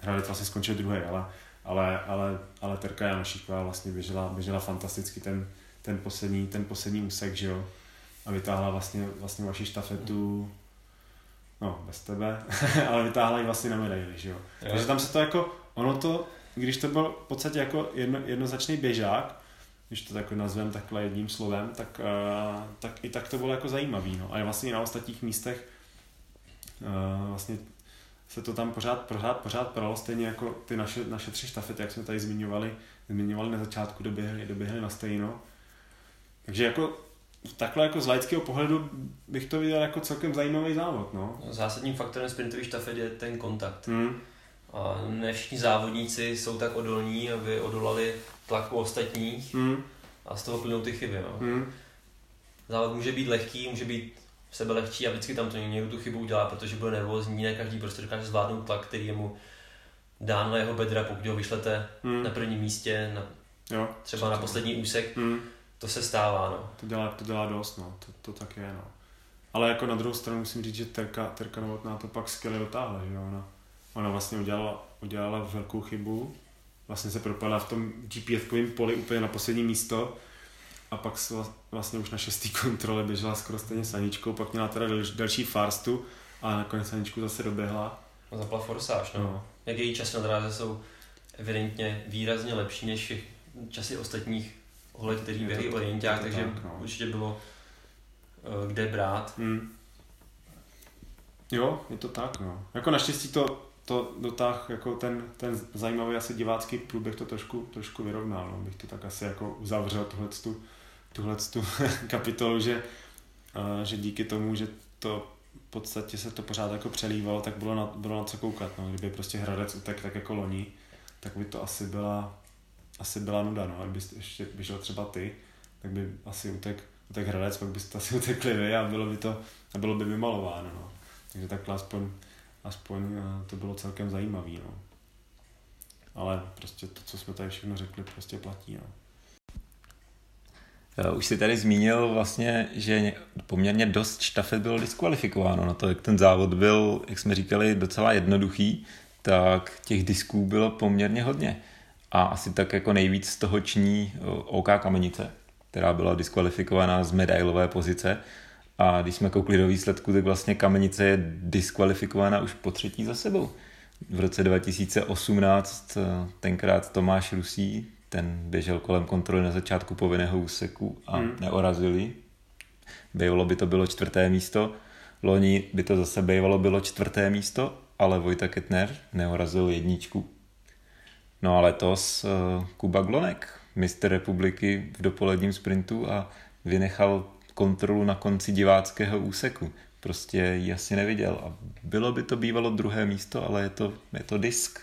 Hradec vlastně skončil druhý, ale, ale, ale, ale Terka Janošíková vlastně běžela, běžela fantasticky ten, ten poslední, ten poslední úsek, že jo, a vytáhla vlastně, vlastně vaši štafetu, no, bez tebe, ale vytáhla ji vlastně na medaili, že. Jo. Takže tam se to jako, ono to, když to byl v podstatě jako jedno, jednoznačný běžák, když to tak nazvem takhle jedním slovem, tak, uh, tak i tak to bylo jako zajímavý. No. A vlastně na ostatních místech uh, vlastně se to tam pořád, pořád, pořád pralo, stejně jako ty naše, naše tři štafety, jak jsme tady zmiňovali, zmiňovali na začátku, doběhly, doběhly na stejno. Takže jako takhle jako z laického pohledu bych to viděl jako celkem zajímavý závod, no.
Zásadním faktorem sprintových štafet je ten kontakt.
Hmm.
A ne všichni závodníci jsou tak odolní, aby odolali tlaku ostatních
Hmm.
a z toho plynou ty chyby. No.
Hmm.
Závod může být lehký, může být sebe lehčí a vždycky tam to někdo tu chybu udělá, protože bude nervózní, ne každý prostě dokáže zvládnout tlak, který je mu dán na jeho bedra, pokud ho vyšlete
Hmm.
na prvním místě, na,
Jo.
třeba na poslední úsek,
Hmm.
to se stává. No.
To dělá, to dělá dost, no. To, to tak je, no. Ale jako na druhou stranu musím říct, že Terka, Terka Novotná to pak skvěle dotáhla, že jo? Ona, ona vlastně udělala, udělala velkou chybu, vlastně se propala v tom GPS-kovém poli úplně na poslední místo a pak vlastně už na šestý kontrole běžela skoro stejně s Aničkou, pak měla teda del, delší farstu a nakonec Aničku zase doběhla.
No, Zapla forsáž, no.
No.
Jak její časy na dráze jsou evidentně výrazně lepší než časy ostatních holek, kteří běhají orienták,
je to
takže
tak, no.
určitě bylo eh, kde brát.
Hmm. Jo, je to tak, no. Jako naštěstí to, to dotáh, jako ten, ten zajímavý asi divácký průběh to trošku, trošku vyrovnal, no. Bych to tak asi jako uzavřel tuhletu, tuhletu kapitolu, že, že díky tomu, že to v podstatě se to pořád jako přelívalo, tak bylo na, bylo na co koukat, no. Kdyby prostě Hradec utek tak jako loni, tak by to asi byla, asi byla nuda, no. Kdyby ještě běžel třeba ty, tak by asi utek, utek Hradec, pak byste asi utekli vy a bylo by to, a bylo by vymalováno, no. Takže takhle aspoň, aspoň eh, to bylo celkem zajímavý, no. Ale prostě to, co jsme tady všechno řekli, prostě platí, no.
Eh, už si tady zmínil vlastně, že poměrně dost štafet bylo diskvalifikováno na to, jak ten závod byl, jak jsme říkali, docela jednoduchý, tak těch disků bylo poměrně hodně. A asi tak jako nejvíc z toho eh, OK Kamenice, která byla diskvalifikovaná z medailové pozice. A když jsme koukli do výsledku, tak vlastně Kamenice je diskvalifikovaná už po třetí za sebou. V roce 2018 eh, tenkrát Tomáš Rusí, ten běžel kolem kontroly na začátku povinného úseku a hmm. neorazili. Bývalo by to bylo čtvrté místo, loni by to zase bývalo bylo čtvrté místo, ale Vojta Ketner neorazil jedničku. No a letos uh, Kuba Glonek, mistr republiky v dopoledním sprintu a vynechal kontrolu na konci diváckého úseku. Prostě ji asi neviděl a bylo by to bývalo druhé místo, ale je to, je to disk.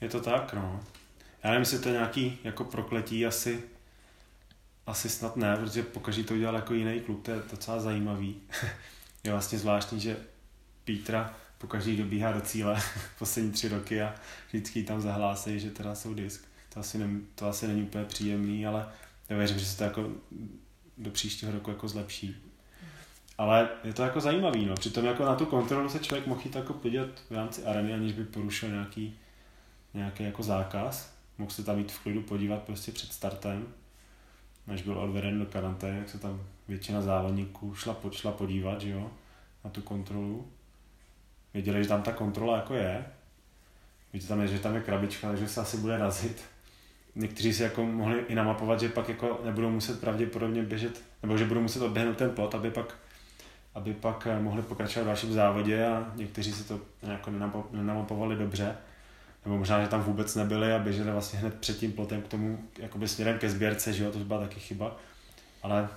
Je to tak, no. Já nevím, jestli to je nějaký jako prokletí, asi, asi snad ne, protože pokaždé to udělal jako jiný klub, to je docela zajímavý. je vlastně zvláštní, že Pítra pokaždé dobíhá do cíle poslední tři roky a vždycky tam zahlásí, že teda jsou disk. To asi, ne, to asi není úplně příjemný, ale já věřím, že se to jako do příštího roku jako zlepší. Ale je to jako zajímavý, no. Přitom jako na tu kontrolu se člověk mohl jít jako podívat v rámci areny, aniž by porušil nějaký, nějaký jako zákaz mohl se tam jít v klidu podívat prostě před startem, než byl odveden do karantény, jak se tam většina závodníků šla, šla podívat, že jo, na tu kontrolu. Věděli, že tam ta kontrola jako je. Víte tam je, že tam je krabička, takže se asi bude razit. Někteří si jako mohli i namapovat, že pak jako nebudou muset pravděpodobně běžet, nebo že budou muset odběhnout ten plot, aby pak, aby pak mohli pokračovat v dalším závodě a někteří si to jako nenamapovali dobře nebo možná, že tam vůbec nebyli a běželi vlastně hned před tím plotem k tomu, jakoby směrem ke sběrce, že jo, to byla taky chyba. Ale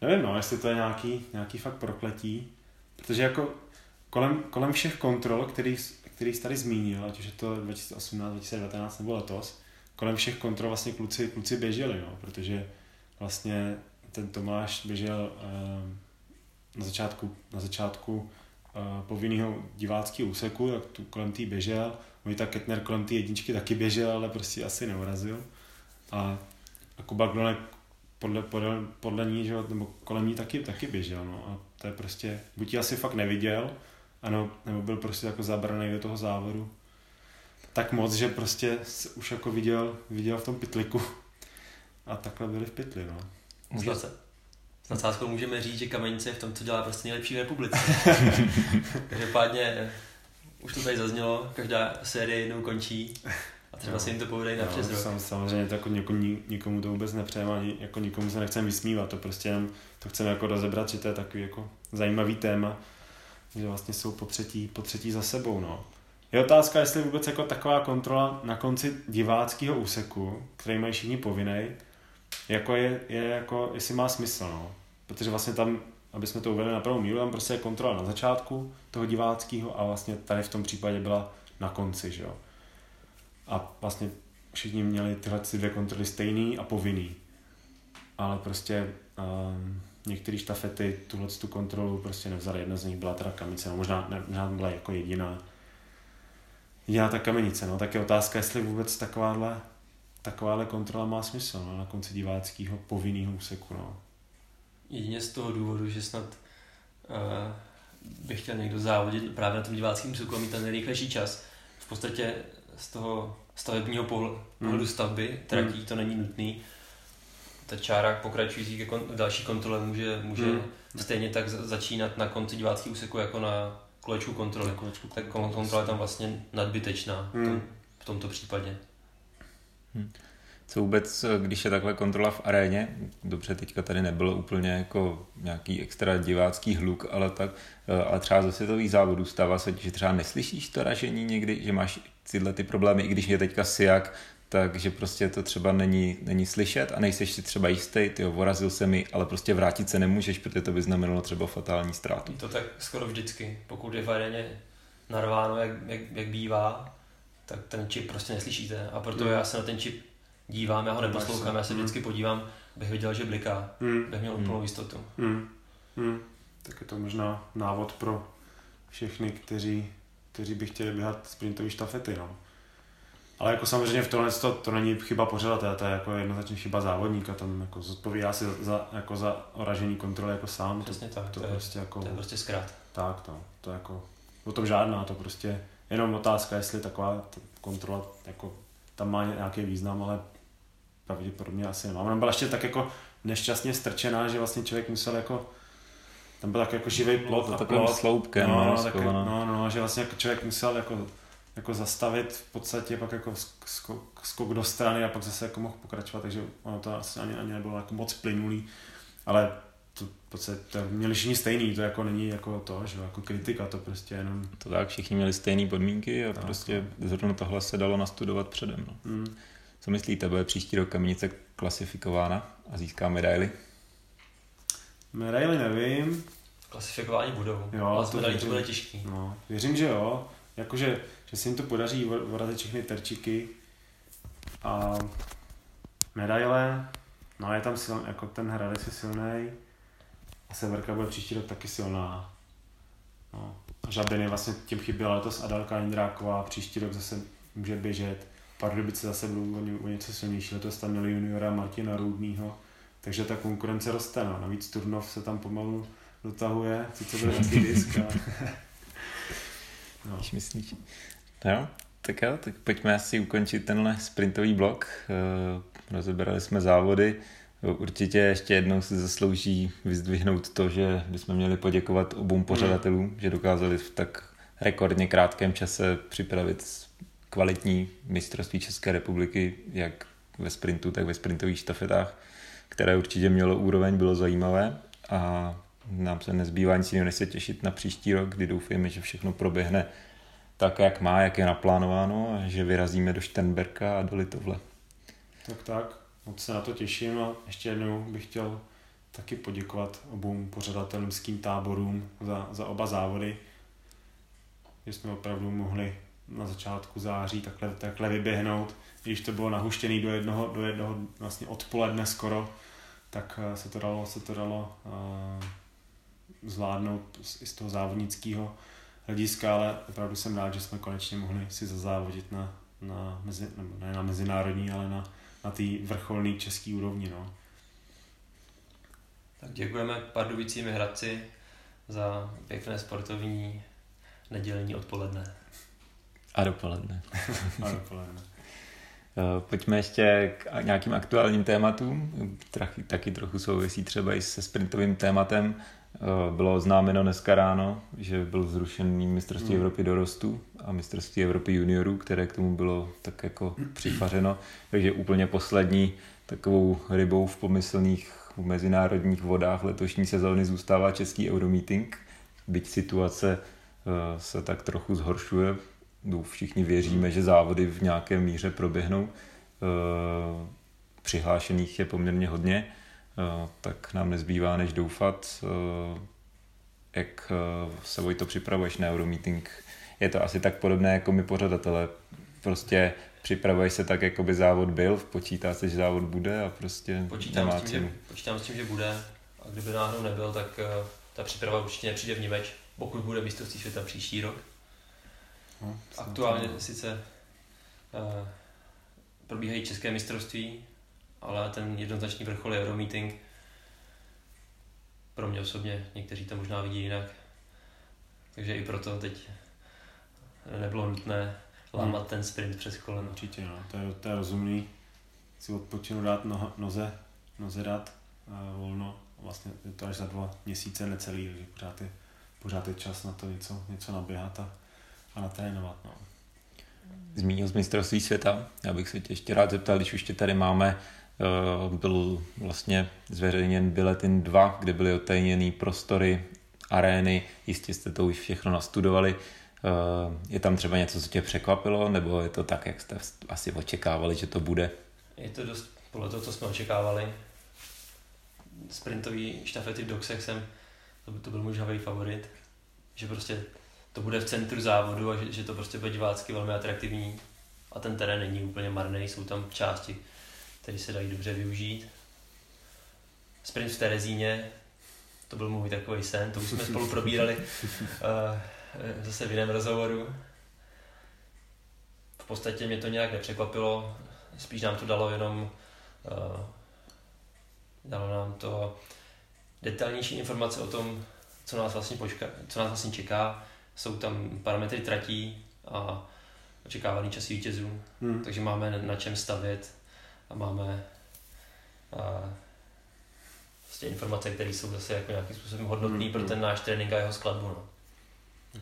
nevím, no, jestli to je nějaký, nějaký fakt prokletí, protože jako kolem, kolem všech kontrol, který, který jsi tady zmínil, ať už je to 2018, 2019 nebo letos, kolem všech kontrol vlastně kluci, kluci běželi, no, protože vlastně ten Tomáš běžel uh, na začátku, na začátku povinného diváckého úseku, tak tu kolem tý běžel. Vojta Ketner kolem té jedničky taky běžel, ale prostě asi neurazil. A, a Kuba Glonek podle, podle, podle ní, že, nebo kolem ní taky, taky běžel. No. A to je prostě, buď ji asi fakt neviděl, ano, nebo byl prostě jako zabraný do toho závodu tak moc, že prostě už jako viděl, viděl v tom pitliku a takhle byli v pytli, no.
Může, s nadsázkou můžeme říct, že Kamenice je v tom, co dělá prostě nejlepší v republice. Každopádně, už to tady zaznělo, každá série jednou končí a třeba no. se jim to povede na no, přes rok.
Sam, samozřejmě to jako někomu, nikomu to vůbec nepřejeme, ani jako nikomu se nechceme vysmívat, to prostě jenom to chceme jako rozebrat, že to je takový jako zajímavý téma, že vlastně jsou po třetí, po třetí za sebou, no. Je otázka, jestli vůbec jako taková kontrola na konci diváckého úseku, který mají všichni povinný, jako je, je jako, jestli má smysl, no. Protože vlastně tam, aby jsme to uvedli na prvou míru, tam prostě je kontrola na začátku toho diváckého a vlastně tady v tom případě byla na konci, že jo. A vlastně všichni měli tyhle dvě kontroly stejný a povinný. Ale prostě um, některé štafety tuhle tu kontrolu prostě nevzali. Jedna z nich byla teda kamice, no možná, ne, možná byla jako jediná, jediná ta kamenice. No. Tak je otázka, jestli vůbec takováhle takováhle kontrola má smysl no, na konci diváckého povinného úseku. No.
Jedině z toho důvodu, že snad uh, by chtěl někdo závodit právě na tom diváckém úseku a mít ten nejrychlejší čas. V podstatě z toho stavebního pohledu hmm. stavby tratí hmm. to není nutný. Ta čára pokračující k kon- další kontrole může, může hmm. stejně tak začínat na konci diváckého úseku jako na kolečku kontroly. Tak kontrola je tam vlastně nadbytečná hmm. v, tom, v tomto případě.
Hmm. Co vůbec, když je takhle kontrola v aréně, dobře, teďka tady nebylo úplně jako nějaký extra divácký hluk, ale tak, ale třeba ze světových závodů stává se, že třeba neslyšíš to ražení někdy, že máš tyhle ty problémy, i když je teďka siak, takže prostě to třeba není, není slyšet a nejseš si třeba jistý, ty vorazil se mi, ale prostě vrátit se nemůžeš, protože to by znamenalo třeba fatální ztrátu.
To tak skoro vždycky, pokud je v aréně narváno, jak, jak, jak bývá, tak ten čip prostě neslyšíte. A proto mm. já se na ten čip dívám, já ho neposlouchám, já se mm. vždycky podívám, bych viděl, že bliká, mm. bych měl úplnou jistotu.
Mm. Mm. Tak je to možná návod pro všechny, kteří, kteří by chtěli běhat sprintové štafety. No. Ale jako samozřejmě v tomhle to, to není chyba pořadatele, to je jako jednoznačně chyba závodníka, tam jako zodpovídá si za, jako za oražení kontroly jako sám.
Přesně
to,
tak,
to,
to, je,
prostě jako,
to je prostě zkrát.
Tak, to, to jako, o tom žádná, to prostě jenom otázka, jestli taková kontrola jako tam má nějaký význam, ale pravděpodobně asi nemá. Ona byla ještě tak jako nešťastně strčená, že vlastně člověk musel jako tam byl tak jako živý plot
to
a
takovým
plot.
sloupkem,
no,
no,
no, tak,
schovaná.
no, no, že vlastně jako člověk musel jako, jako zastavit v podstatě, pak jako skok, skok do strany a pak zase jako mohl pokračovat, takže ono to asi ani, ani nebylo jako moc plynulý, ale to v podstatě to měli všichni stejný, to jako není jako to, že jako kritika, to prostě jenom...
To tak, všichni měli stejné podmínky a
Tak,
prostě zrovna tohle se dalo nastudovat předem. No.
Mm.
Co myslíte, bude příští rok Kamenice klasifikována a získá medaily?
Medaily nevím,
Klasifikování budou,
Jo,
ale
to
to
věřím.
bude těžký.
No, věřím, že jo. Jakože, že se jim to podaří vorazit všechny terčiky a medaile. No je tam sil, jako ten Hradec je silný a Severka bude příští rok taky silná. No. A Žabiny vlastně tím chyběla letos Adalka Indráková, příští rok zase může běžet. Pardubice zase budou o, ně- o něco silnější, letos tam měli juniora Martina Roudnýho, takže ta konkurence roste. No. Navíc Turnov se tam pomalu dotahuje, sice bude taky disk, ale... no.
Myslíš? Jo, tak jo, tak pojďme asi ukončit tenhle sprintový blok. Eh, Rozebrali jsme závody. Určitě ještě jednou si zaslouží vyzdvihnout to, že bychom měli poděkovat obou pořadatelům, že dokázali v tak rekordně krátkém čase připravit kvalitní mistrovství České republiky, jak ve sprintu, tak ve sprintových štafetách, které určitě mělo úroveň, bylo zajímavé a nám se nezbývá nic jiného, než se těšit na příští rok, kdy doufujeme, že všechno proběhne tak, jak má, jak je naplánováno že vyrazíme do Šternberka a do Litovle.
Tak tak, moc se na to těším a ještě jednou bych chtěl taky poděkovat obou pořadatelským táborům za, za oba závody, že jsme opravdu mohli na začátku září takhle, takhle vyběhnout, když to bylo nahuštěné do jednoho, do jednoho vlastně odpoledne skoro, tak eh, se to dalo, se to dalo uh, zvládnout z- z toho závodnického hlediska, ale opravdu jsem rád, že jsme konečně mohli si zazávodit na, na, mezi, nebo ne na mezinárodní, ale na, na té vrcholné české úrovni. No.
Tak děkujeme Pardubicími Hradci za pěkné sportovní nedělní odpoledne.
A dopoledne.
A dopoledne.
Eh, Pojďme ještě k nějakým aktuálním tématům. Taky trochu souvisí třeba i se sprintovým tématem. Eh, Bylo oznámeno dneska ráno, že byl zrušený mistrovství
Hmm.
Evropy dorostu a mistrovství Evropy juniorů, které k tomu bylo tak jako přifařeno. Takže úplně poslední takovou rybou v pomyslných mezinárodních vodách letošní sezóny zůstává český Euromeeting. Byť situace eh, se tak trochu zhoršuje, všichni věříme, že závody v nějaké míře proběhnou. Eh, Přihlášených je poměrně hodně, tak nám nezbývá než doufat, eh, jak eh, se Vojto připravuješ na Euromeeting. Je to asi tak podobné jako my pořadatele. Prostě připravuješ se tak, jako by závod byl, počítá se, že závod bude a prostě
Počítám
nemá
s, tím,
cenu.
že, počítám s tím, že bude a kdyby náhodou nebyl, tak eh, ta příprava určitě nepřijde v Nimeč, pokud bude mistrovství světa příští rok.
No,
Aktuálně
to-
sice uh, probíhají české mistrovství, ale ten jednoznačný vrchol je Euromeeting. Pro mě osobně, někteří to možná vidí jinak. Takže i proto teď nebylo nutné lámat ten sprint přes koleno.
Určitě, no. to, je, to je rozumný. Si odpočinu dát noha, noze, noze dát uh, volno. Vlastně je to až za dva měsíce necelý, takže pořád je, pořád je čas na to něco, něco naběhat a, a natrénovat. No.
Zmínil z mistrovství světa. Já bych se tě ještě rád zeptal, když už tě tady máme, eh, byl vlastně zveřejněn Biletin 2, kde byly otajněny prostory, arény, jistě jste to už všechno nastudovali. Eh, Je tam třeba něco, co tě překvapilo, nebo je to tak, jak jste asi očekávali, že to bude?
Je to dost podle toho, co jsme očekávali. Sprintový štafety v doxech jsem, to, by- to byl můj žhavý favorit, že prostě to bude v centru závodu a že, že to prostě bude divácky velmi atraktivní a ten terén není úplně marný, jsou tam části, které se dají dobře využít. Sprint v Terezíně, to byl můj takový sen, to už jsme spolu probírali uh, zase v jiném rozhovoru. podstatě mě to nějak nepřekvapilo, spíš nám to dalo jenom, uh, dalo nám to detailnější informace o tom, co nás vlastně, počka, co nás vlastně čeká. Jsou tam parametry tratí a očekávaný časy vítězů, hmm. takže máme na čem stavět a máme a, vlastně informace, které jsou zase jako nějakým způsobem hodnotné hmm. pro ten náš trénink a jeho skladbu. No.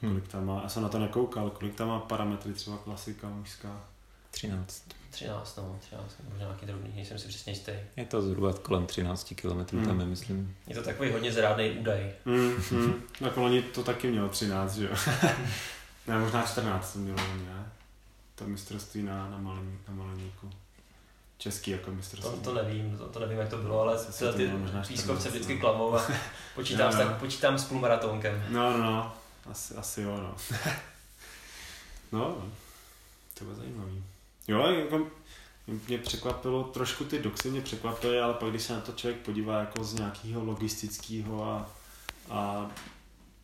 Hmm. Kolik tam má, já jsem na to nekoukal, kolik tam má parametry třeba klasika mužská?
13.
13, no, 13, možná nějaký drobný, nejsem si přesně jistý.
Je to zhruba kolem 13 km, hmm. tam je, myslím.
Je to takový hodně zrádný údaj.
Mm, mm. tak oni to taky mělo 13, že jo? ne, možná 14 to mělo, ne? To mistrovství na, na, malení, na maleníku. Český jako mistrovství.
To, to nevím, to, to nevím, jak to bylo, ale se ty pískovce vždycky no. klamou a počítám, no, no. Tak, počítám s půlmaratonkem.
No, no, no, asi, asi jo, no. no, no, to bylo zajímavý. Jo, jako mě překvapilo, trošku ty doxy mě překvapily, ale pak když se na to člověk podívá jako z nějakého logistického a, a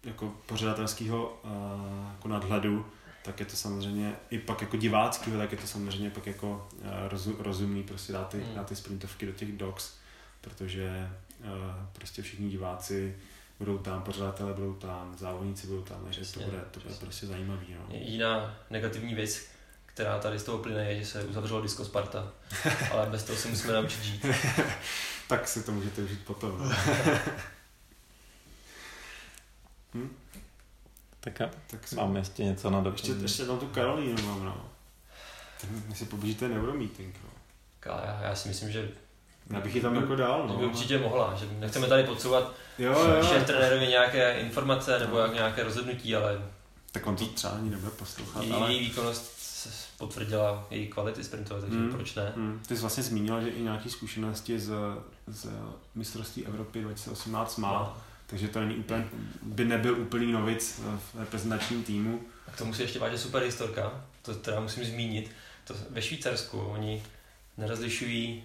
jako pořadatelského jako nadhledu, tak je to samozřejmě, i pak jako diváckého, tak je to samozřejmě pak jako rozu, rozumný prostě dát ty, hmm. dát ty sprintovky do těch docs, protože uh, prostě všichni diváci budou tam, pořadatelé budou tam, závodníci budou tam, takže to bude, to bude prostě zajímavý. No.
Jiná negativní věc, která tady z toho plyne, je, že se uzavřelo Disco Sparta, ale bez toho se musíme naučit žít.
tak si to můžete užít potom.
hm? Tak, a, tak si... mám ještě něco na
Ještě, ještě tam tu Karolínu mám, no. My si poběžíte neuromeeting, no.
Já, já si myslím, že
já bych ji tam jako dal, no.
By určitě mohla, že nechceme tady podsouvat jo, jo. šéf trenérovi nějaké informace nebo jak nějaké rozhodnutí, ale...
Tak on to třeba ani nebude poslouchat,
její, ale... Její výkonnost potvrdila její kvality sprintové, takže hmm. proč ne?
Hmm. Ty jsi vlastně zmínila, že i nějaké zkušenosti z, z mistrovství Evropy 2018 má, no. Takže to není úplně, by nebyl úplný novic v reprezentačním týmu.
A k tomu si ještě váže super historka, to teda musím zmínit, to ve Švýcarsku oni nerozlišují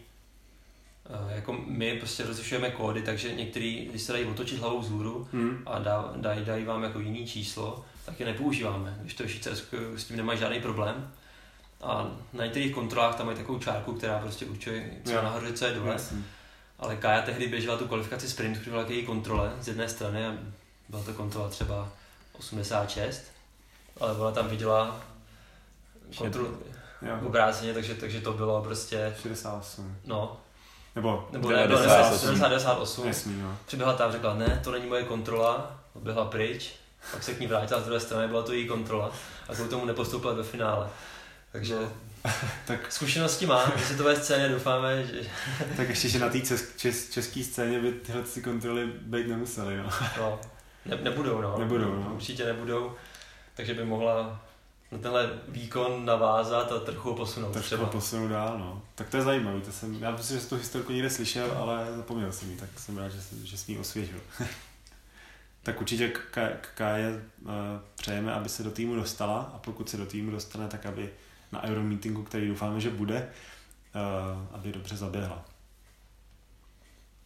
eh, jako my prostě rozlišujeme kódy, takže některý, když se dají otočit hlavou vzhůru hmm. a dá, dají, dají vám jako jiný číslo, tak je nepoužíváme. Když to je Švýcarsku, s tím nemají žádný problém. A na některých kontrolách tam mají takovou čárku, která prostě určuje, co je nahoře, co je dole. Jasný. Ale Kaja tehdy běžela tu kvalifikaci sprintu, která byla její kontrole z jedné strany a byla to kontrola třeba 86, ale ona tam viděla kontrolu obráceně, takže, takže to bylo prostě...
68.
No.
Nebo,
nebo ne, 98. 98. Jasný, no. Přiběhla tam, řekla, ne, to není moje kontrola, odběhla pryč, pak se k ní vrátila z druhé strany, byla to její kontrola a kvůli tomu nepostoupila ve finále. Takže no. Tak zkušenosti má, v světové scéně doufáme, že...
tak ještě, že na té čes, české scéně by tyhle ty kontroly být nemuseli, jo.
no. Ne, nebudou, no.
Nebudou, no.
Určitě nebudou, takže by mohla na tenhle výkon navázat a trochu posunout
trochu třeba. posunout dál, no. Tak to je zajímavé, to jsem, já myslím, že jsem tu historku někde slyšel, ale zapomněl jsem ji, tak jsem rád, že, že jsem ji osvěžil. tak určitě Kaje přejeme, aby se do týmu dostala a pokud se do týmu dostane, tak aby na Euromeetingu, který doufáme, že bude, uh, aby dobře zaběhla.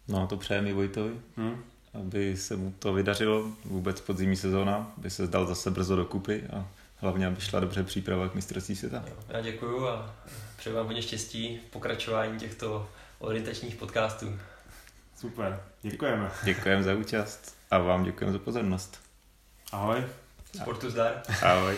No to přejeme i Vojtovi, hmm? aby se mu to vydařilo, vůbec podzimní sezóna, aby se zdal zase brzo dokupy a hlavně, aby šla dobře příprava k mistrovství světa.
Jo, já děkuju a přeju vám hodně štěstí v pokračování těchto orientačních podcastů.
Super, děkujeme.
Děkujeme za účast a vám děkujeme za pozornost.
Ahoj.
Sportu zdar.
Ahoj.